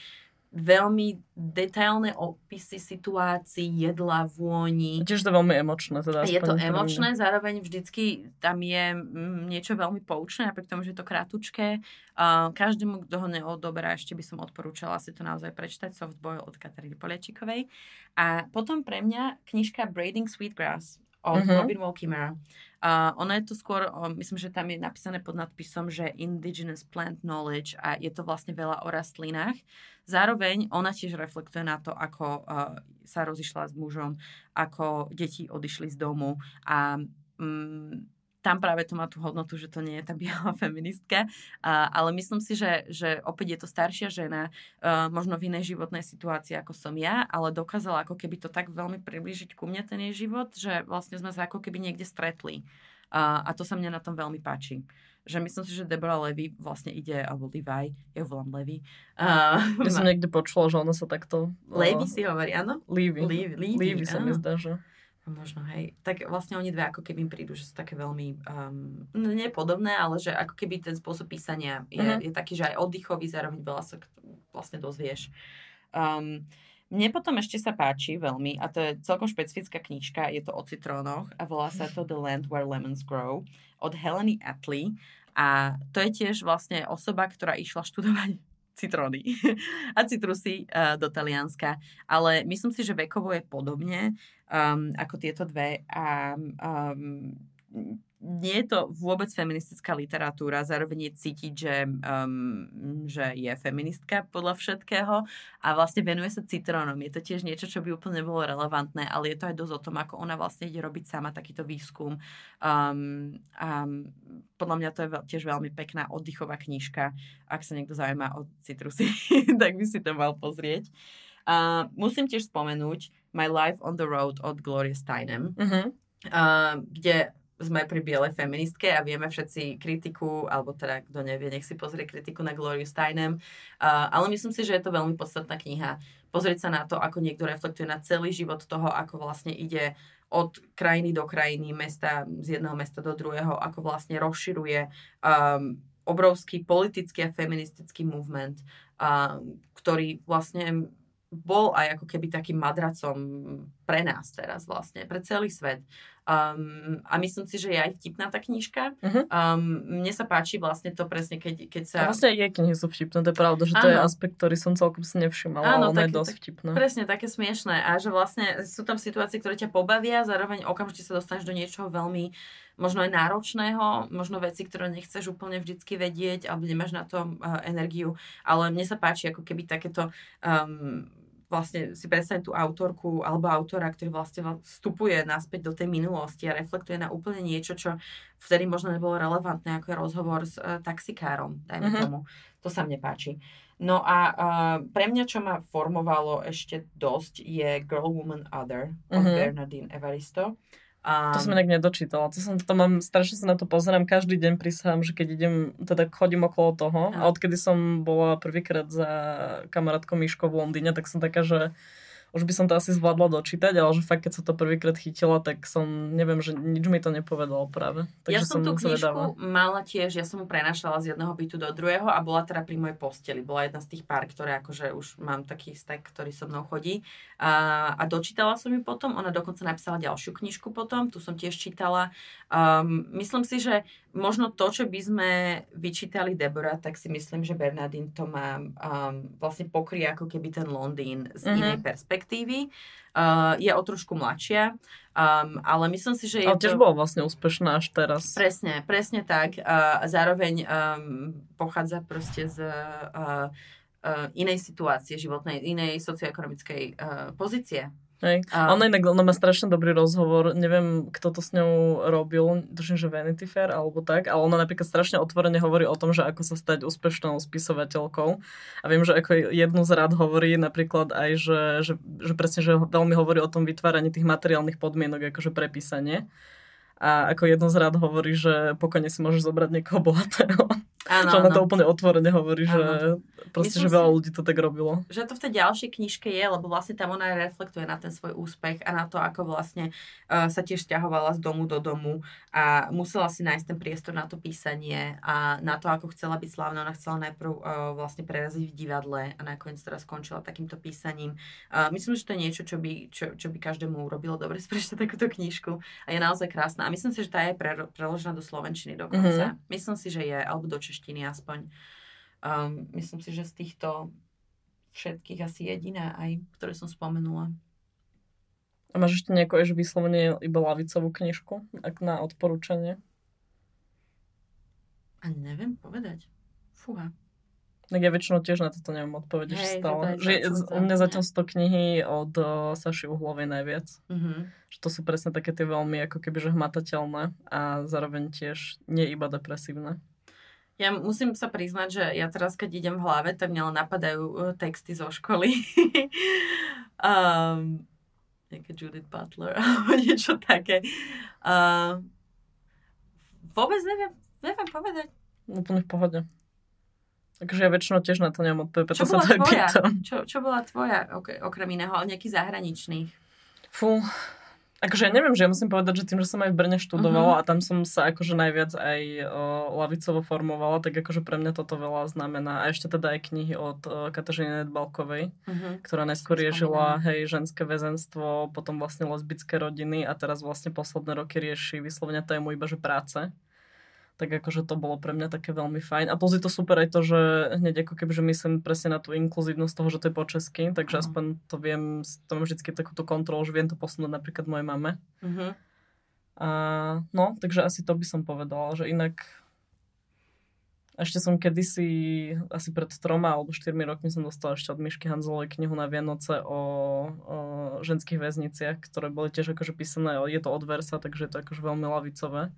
veľmi detailné opisy situácií, jedla, vôni. Tiež to veľmi emočné. Teda je to emočné, zároveň vždycky tam je mm, niečo veľmi poučné, napriek tomu, že je to kratučké. Uh, každému, kto ho neodoberá, ešte by som odporúčala si to naozaj prečítať, Softboy od Kataríny Poliačikovej. A potom pre mňa knižka Braiding Sweetgrass od uh-huh. Robin Wall Kimmerer. Uh, ono je to skôr, uh, myslím, že tam je napísané pod nadpisom, že Indigenous Plant Knowledge a je to vlastne veľa o rastlinách. Zároveň ona tiež reflektuje na to, ako uh, sa rozišla s mužom, ako deti odišli z domu a um, tam práve to má tú hodnotu, že to nie je tá biela feministka, uh, ale myslím si, že, že opäť je to staršia žena, uh, možno v inej životnej situácii ako som ja, ale dokázala ako keby to tak veľmi priblížiť ku mne ten jej život, že vlastne sme sa ako keby niekde stretli. Uh, a to sa mne na tom veľmi páči že myslím si, že Deborah Levy vlastne ide, alebo Levi, ja ju volám Levy. Uh, ja som niekde počula, že ona sa takto... Levy si hovorí, áno? Levy. Levy, Levy, Levy sa mi zdá, že... Možno, hej. Tak vlastne oni dve ako keby prídu, že sú také veľmi, um, nie podobné, ale že ako keby ten spôsob písania je, uh-huh. je taký, že aj oddychový, zároveň veľa sa vlastne dozvieš. Um, mne potom ešte sa páči veľmi, a to je celkom špecifická knižka, je to o citrónoch a volá sa to The Land Where Lemons Grow od Heleny Atley. A to je tiež vlastne osoba, ktorá išla študovať citróny a citrusy uh, do Talianska. Ale myslím si, že vekovo je podobne um, ako tieto dve a um, nie je to vôbec feministická literatúra, zároveň je cítiť, že, um, že je feministka podľa všetkého a vlastne venuje sa citrónom. Je to tiež niečo, čo by úplne bolo relevantné, ale je to aj dosť o tom, ako ona vlastne ide robiť sama takýto výskum. Um, um, podľa mňa to je tiež veľmi pekná oddychová knižka. Ak sa niekto zaujíma o citrusy, tak by si to mal pozrieť. Uh, musím tiež spomenúť My Life on the Road od Gloria Steinem, uh-huh. uh, kde sme pri bielej feministke a vieme všetci kritiku, alebo teda kto nevie, nech si pozrie kritiku na Gloriu Steinem. Uh, ale myslím si, že je to veľmi podstatná kniha. Pozrieť sa na to, ako niekto reflektuje na celý život toho, ako vlastne ide od krajiny do krajiny, mesta, z jedného mesta do druhého, ako vlastne rozširuje um, obrovský politický a feministický movement, uh, ktorý vlastne bol aj ako keby takým madracom pre nás teraz vlastne, pre celý svet. Um, a myslím si, že je aj vtipná tá knižka. Uh-huh. Um, mne sa páči vlastne to presne, keď, keď sa... A vlastne aj jej knihy sú vtipné, to je pravda, že to je aspekt, ktorý som celkom si nevšimala, Áno, ale je dosť tak, vtipné. Presne, také smiešné. A že vlastne sú tam situácie, ktoré ťa pobavia, zároveň okamžite sa dostaneš do niečoho veľmi možno aj náročného, možno veci, ktoré nechceš úplne vždycky vedieť, alebo nemáš na to uh, energiu, ale mne sa páči ako keby takéto um, vlastne si predstavím tú autorku alebo autora, ktorý vlastne vstupuje naspäť do tej minulosti a reflektuje na úplne niečo, čo vtedy možno nebolo relevantné, ako je rozhovor s uh, taxikárom, dajme uh-huh. tomu. To sa mne páči. No a uh, pre mňa, čo ma formovalo ešte dosť, je Girl, Woman, Other od uh-huh. Bernardine Evaristo. A... To som inak nedočítala. To, som, to mám, strašne sa na to pozerám každý deň, prisahám, že keď idem, teda chodím okolo toho. A, a odkedy som bola prvýkrát za kamarátkou Miško v Londýne, tak som taká, že už by som to asi zvládla dočítať, ale že fakt, keď sa to prvýkrát chytila, tak som, neviem, že nič mi to nepovedalo práve. Takže ja som, som tú knižku mala tiež, ja som mu prenašala z jedného bytu do druhého a bola teda pri mojej posteli. Bola jedna z tých pár, ktoré akože už mám taký stek, ktorý so mnou chodí. A, a dočítala som ju potom, ona dokonca napísala ďalšiu knižku potom, tu som tiež čítala. Um, myslím si, že možno to, čo by sme vyčítali Debora, tak si myslím, že Bernardine to má um, vlastne pokrie ako keby ten Londýn z mm-hmm. inej perspektívy. Uh, je o trošku mladšia, um, ale myslím si, že je ale tiež to... bola vlastne úspešná až teraz. Presne, presne tak. Uh, zároveň um, pochádza proste z uh, uh, inej situácie životnej, inej socioekonomickej uh, pozície. Hej. A... Ona inak ona má strašne dobrý rozhovor, neviem, kto to s ňou robil, tuším, že Vanity Fair alebo tak, ale ona napríklad strašne otvorene hovorí o tom, že ako sa stať úspešnou spisovateľkou. A viem, že ako jednu z rád hovorí napríklad aj, že, že, že presne, že veľmi hovorí o tom vytváraní tých materiálnych podmienok, akože prepísanie. A ako jedno z rád hovorí, že pokojne si môžeš zobrať niekoho bohatého. Áno, čo ona to úplne otvorene hovorí, že proste, že veľa si, ľudí to tak robilo. Že to v tej ďalšej knižke je, lebo vlastne tam ona reflektuje na ten svoj úspech a na to, ako vlastne uh, sa tiež stiahovala z domu do domu a musela si nájsť ten priestor na to písanie a na to, ako chcela byť slávna. Ona chcela najprv uh, vlastne preraziť v divadle a nakoniec teraz skončila takýmto písaním. Uh, myslím, že to je niečo, čo by, čo, čo by každému urobilo dobre sprečítať takúto knižku a je naozaj krásna. A myslím si, že tá je pre, preložená do slovenčiny dokonca. Mm-hmm. Myslím si, že je, alebo do češtiny aspoň. Um, myslím si, že z týchto všetkých asi jediná aj, ktoré som spomenula. A máš ešte nejakú ešte vyslovene iba lavicovú knižku, ak na odporúčanie? A neviem povedať. Fúha. Tak ja väčšinou tiež na toto neviem odpovedať, hey, stále. Že u mňa zatiaľ 100 knihy od uh, Saši Uhlovej najviac. Mm-hmm. Že to sú presne také tie veľmi ako keby že hmatateľné a zároveň tiež nie iba depresívne. Ja musím sa priznať, že ja teraz, keď idem v hlave, tak mňa napadajú uh, texty zo školy. um, nejaké Judith Butler alebo niečo také. Uh, vôbec neviem, neviem povedať. Úplne v pohode. Takže ja väčšinou tiež na to nemám odpoveď, preto sa to aj pýtam. Čo, čo bola tvoja, ok, okrem iného, ale nejaký zahraničných? Fú, Akože ja neviem, že ja musím povedať, že tým, že som aj v Brne študovala uh-huh. a tam som sa akože najviac aj o, lavicovo formovala, tak akože pre mňa toto veľa znamená. A ešte teda aj knihy od o, Kateřiny Nedbalkovej, uh-huh. ktorá najskôr riešila hej, ženské väzenstvo, potom vlastne lesbické rodiny a teraz vlastne posledné roky rieši vyslovene tému iba, že práce tak akože to bolo pre mňa také veľmi fajn. A plus je to super aj to, že hneď ako keby, že myslím presne na tú inkluzívnosť toho, že to je po česky, takže uh-huh. aspoň to viem, to mám vždy takúto kontrolu, že viem to posunúť napríklad mojej mame. Uh-huh. A, no, takže asi to by som povedala, že inak ešte som kedysi, asi pred troma alebo štyrmi rokmi som dostala ešte od Myšky Hanzelovej knihu na Vianoce o, o ženských väzniciach, ktoré boli tiež akože písané, je to od versa, takže je to akože veľmi lavicové.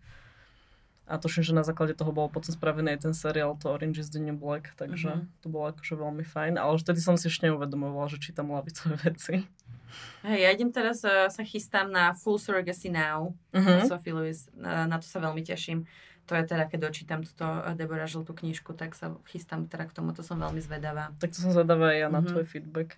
A tuším, že na základe toho bol potom spravený aj ten seriál to Orange is the New Black, takže mm-hmm. to bolo akože veľmi fajn. Ale už vtedy som si ešte neuvedomovala, že čítam lavicové veci. Hej, ja idem teraz, uh, sa chystám na Full Surrogacy Now, mm-hmm. Sophie Lewis, na, na to sa veľmi teším to je teda, keď dočítam túto eh, Debora Žltú knižku, tak sa chystám teda k tomu, to som veľmi zvedavá. Tak to som zvedavá aj ja na mm-hmm. tvoj feedback.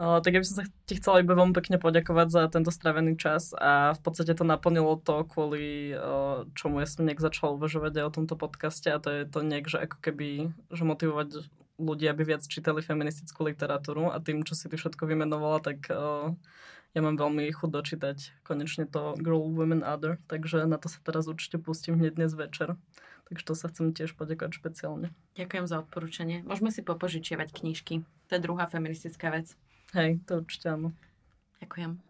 Uh, tak ja by som sa ti chcela iba veľmi pekne poďakovať za tento stravený čas a v podstate to naplnilo to, kvôli uh, čomu ja som nejak začala uvažovať aj o tomto podcaste a to je to nejak, že ako keby, že motivovať ľudí, aby viac čítali feministickú literatúru a tým, čo si ty všetko vymenovala, tak uh, ja mám veľmi chuť dočítať konečne to Girl, Women, Other, takže na to sa teraz určite pustím hneď dnes večer. Takže to sa chcem tiež poďakovať špeciálne. Ďakujem za odporúčanie. Môžeme si popožičiavať knižky. To je druhá feministická vec. Hej, to určite áno. Ďakujem.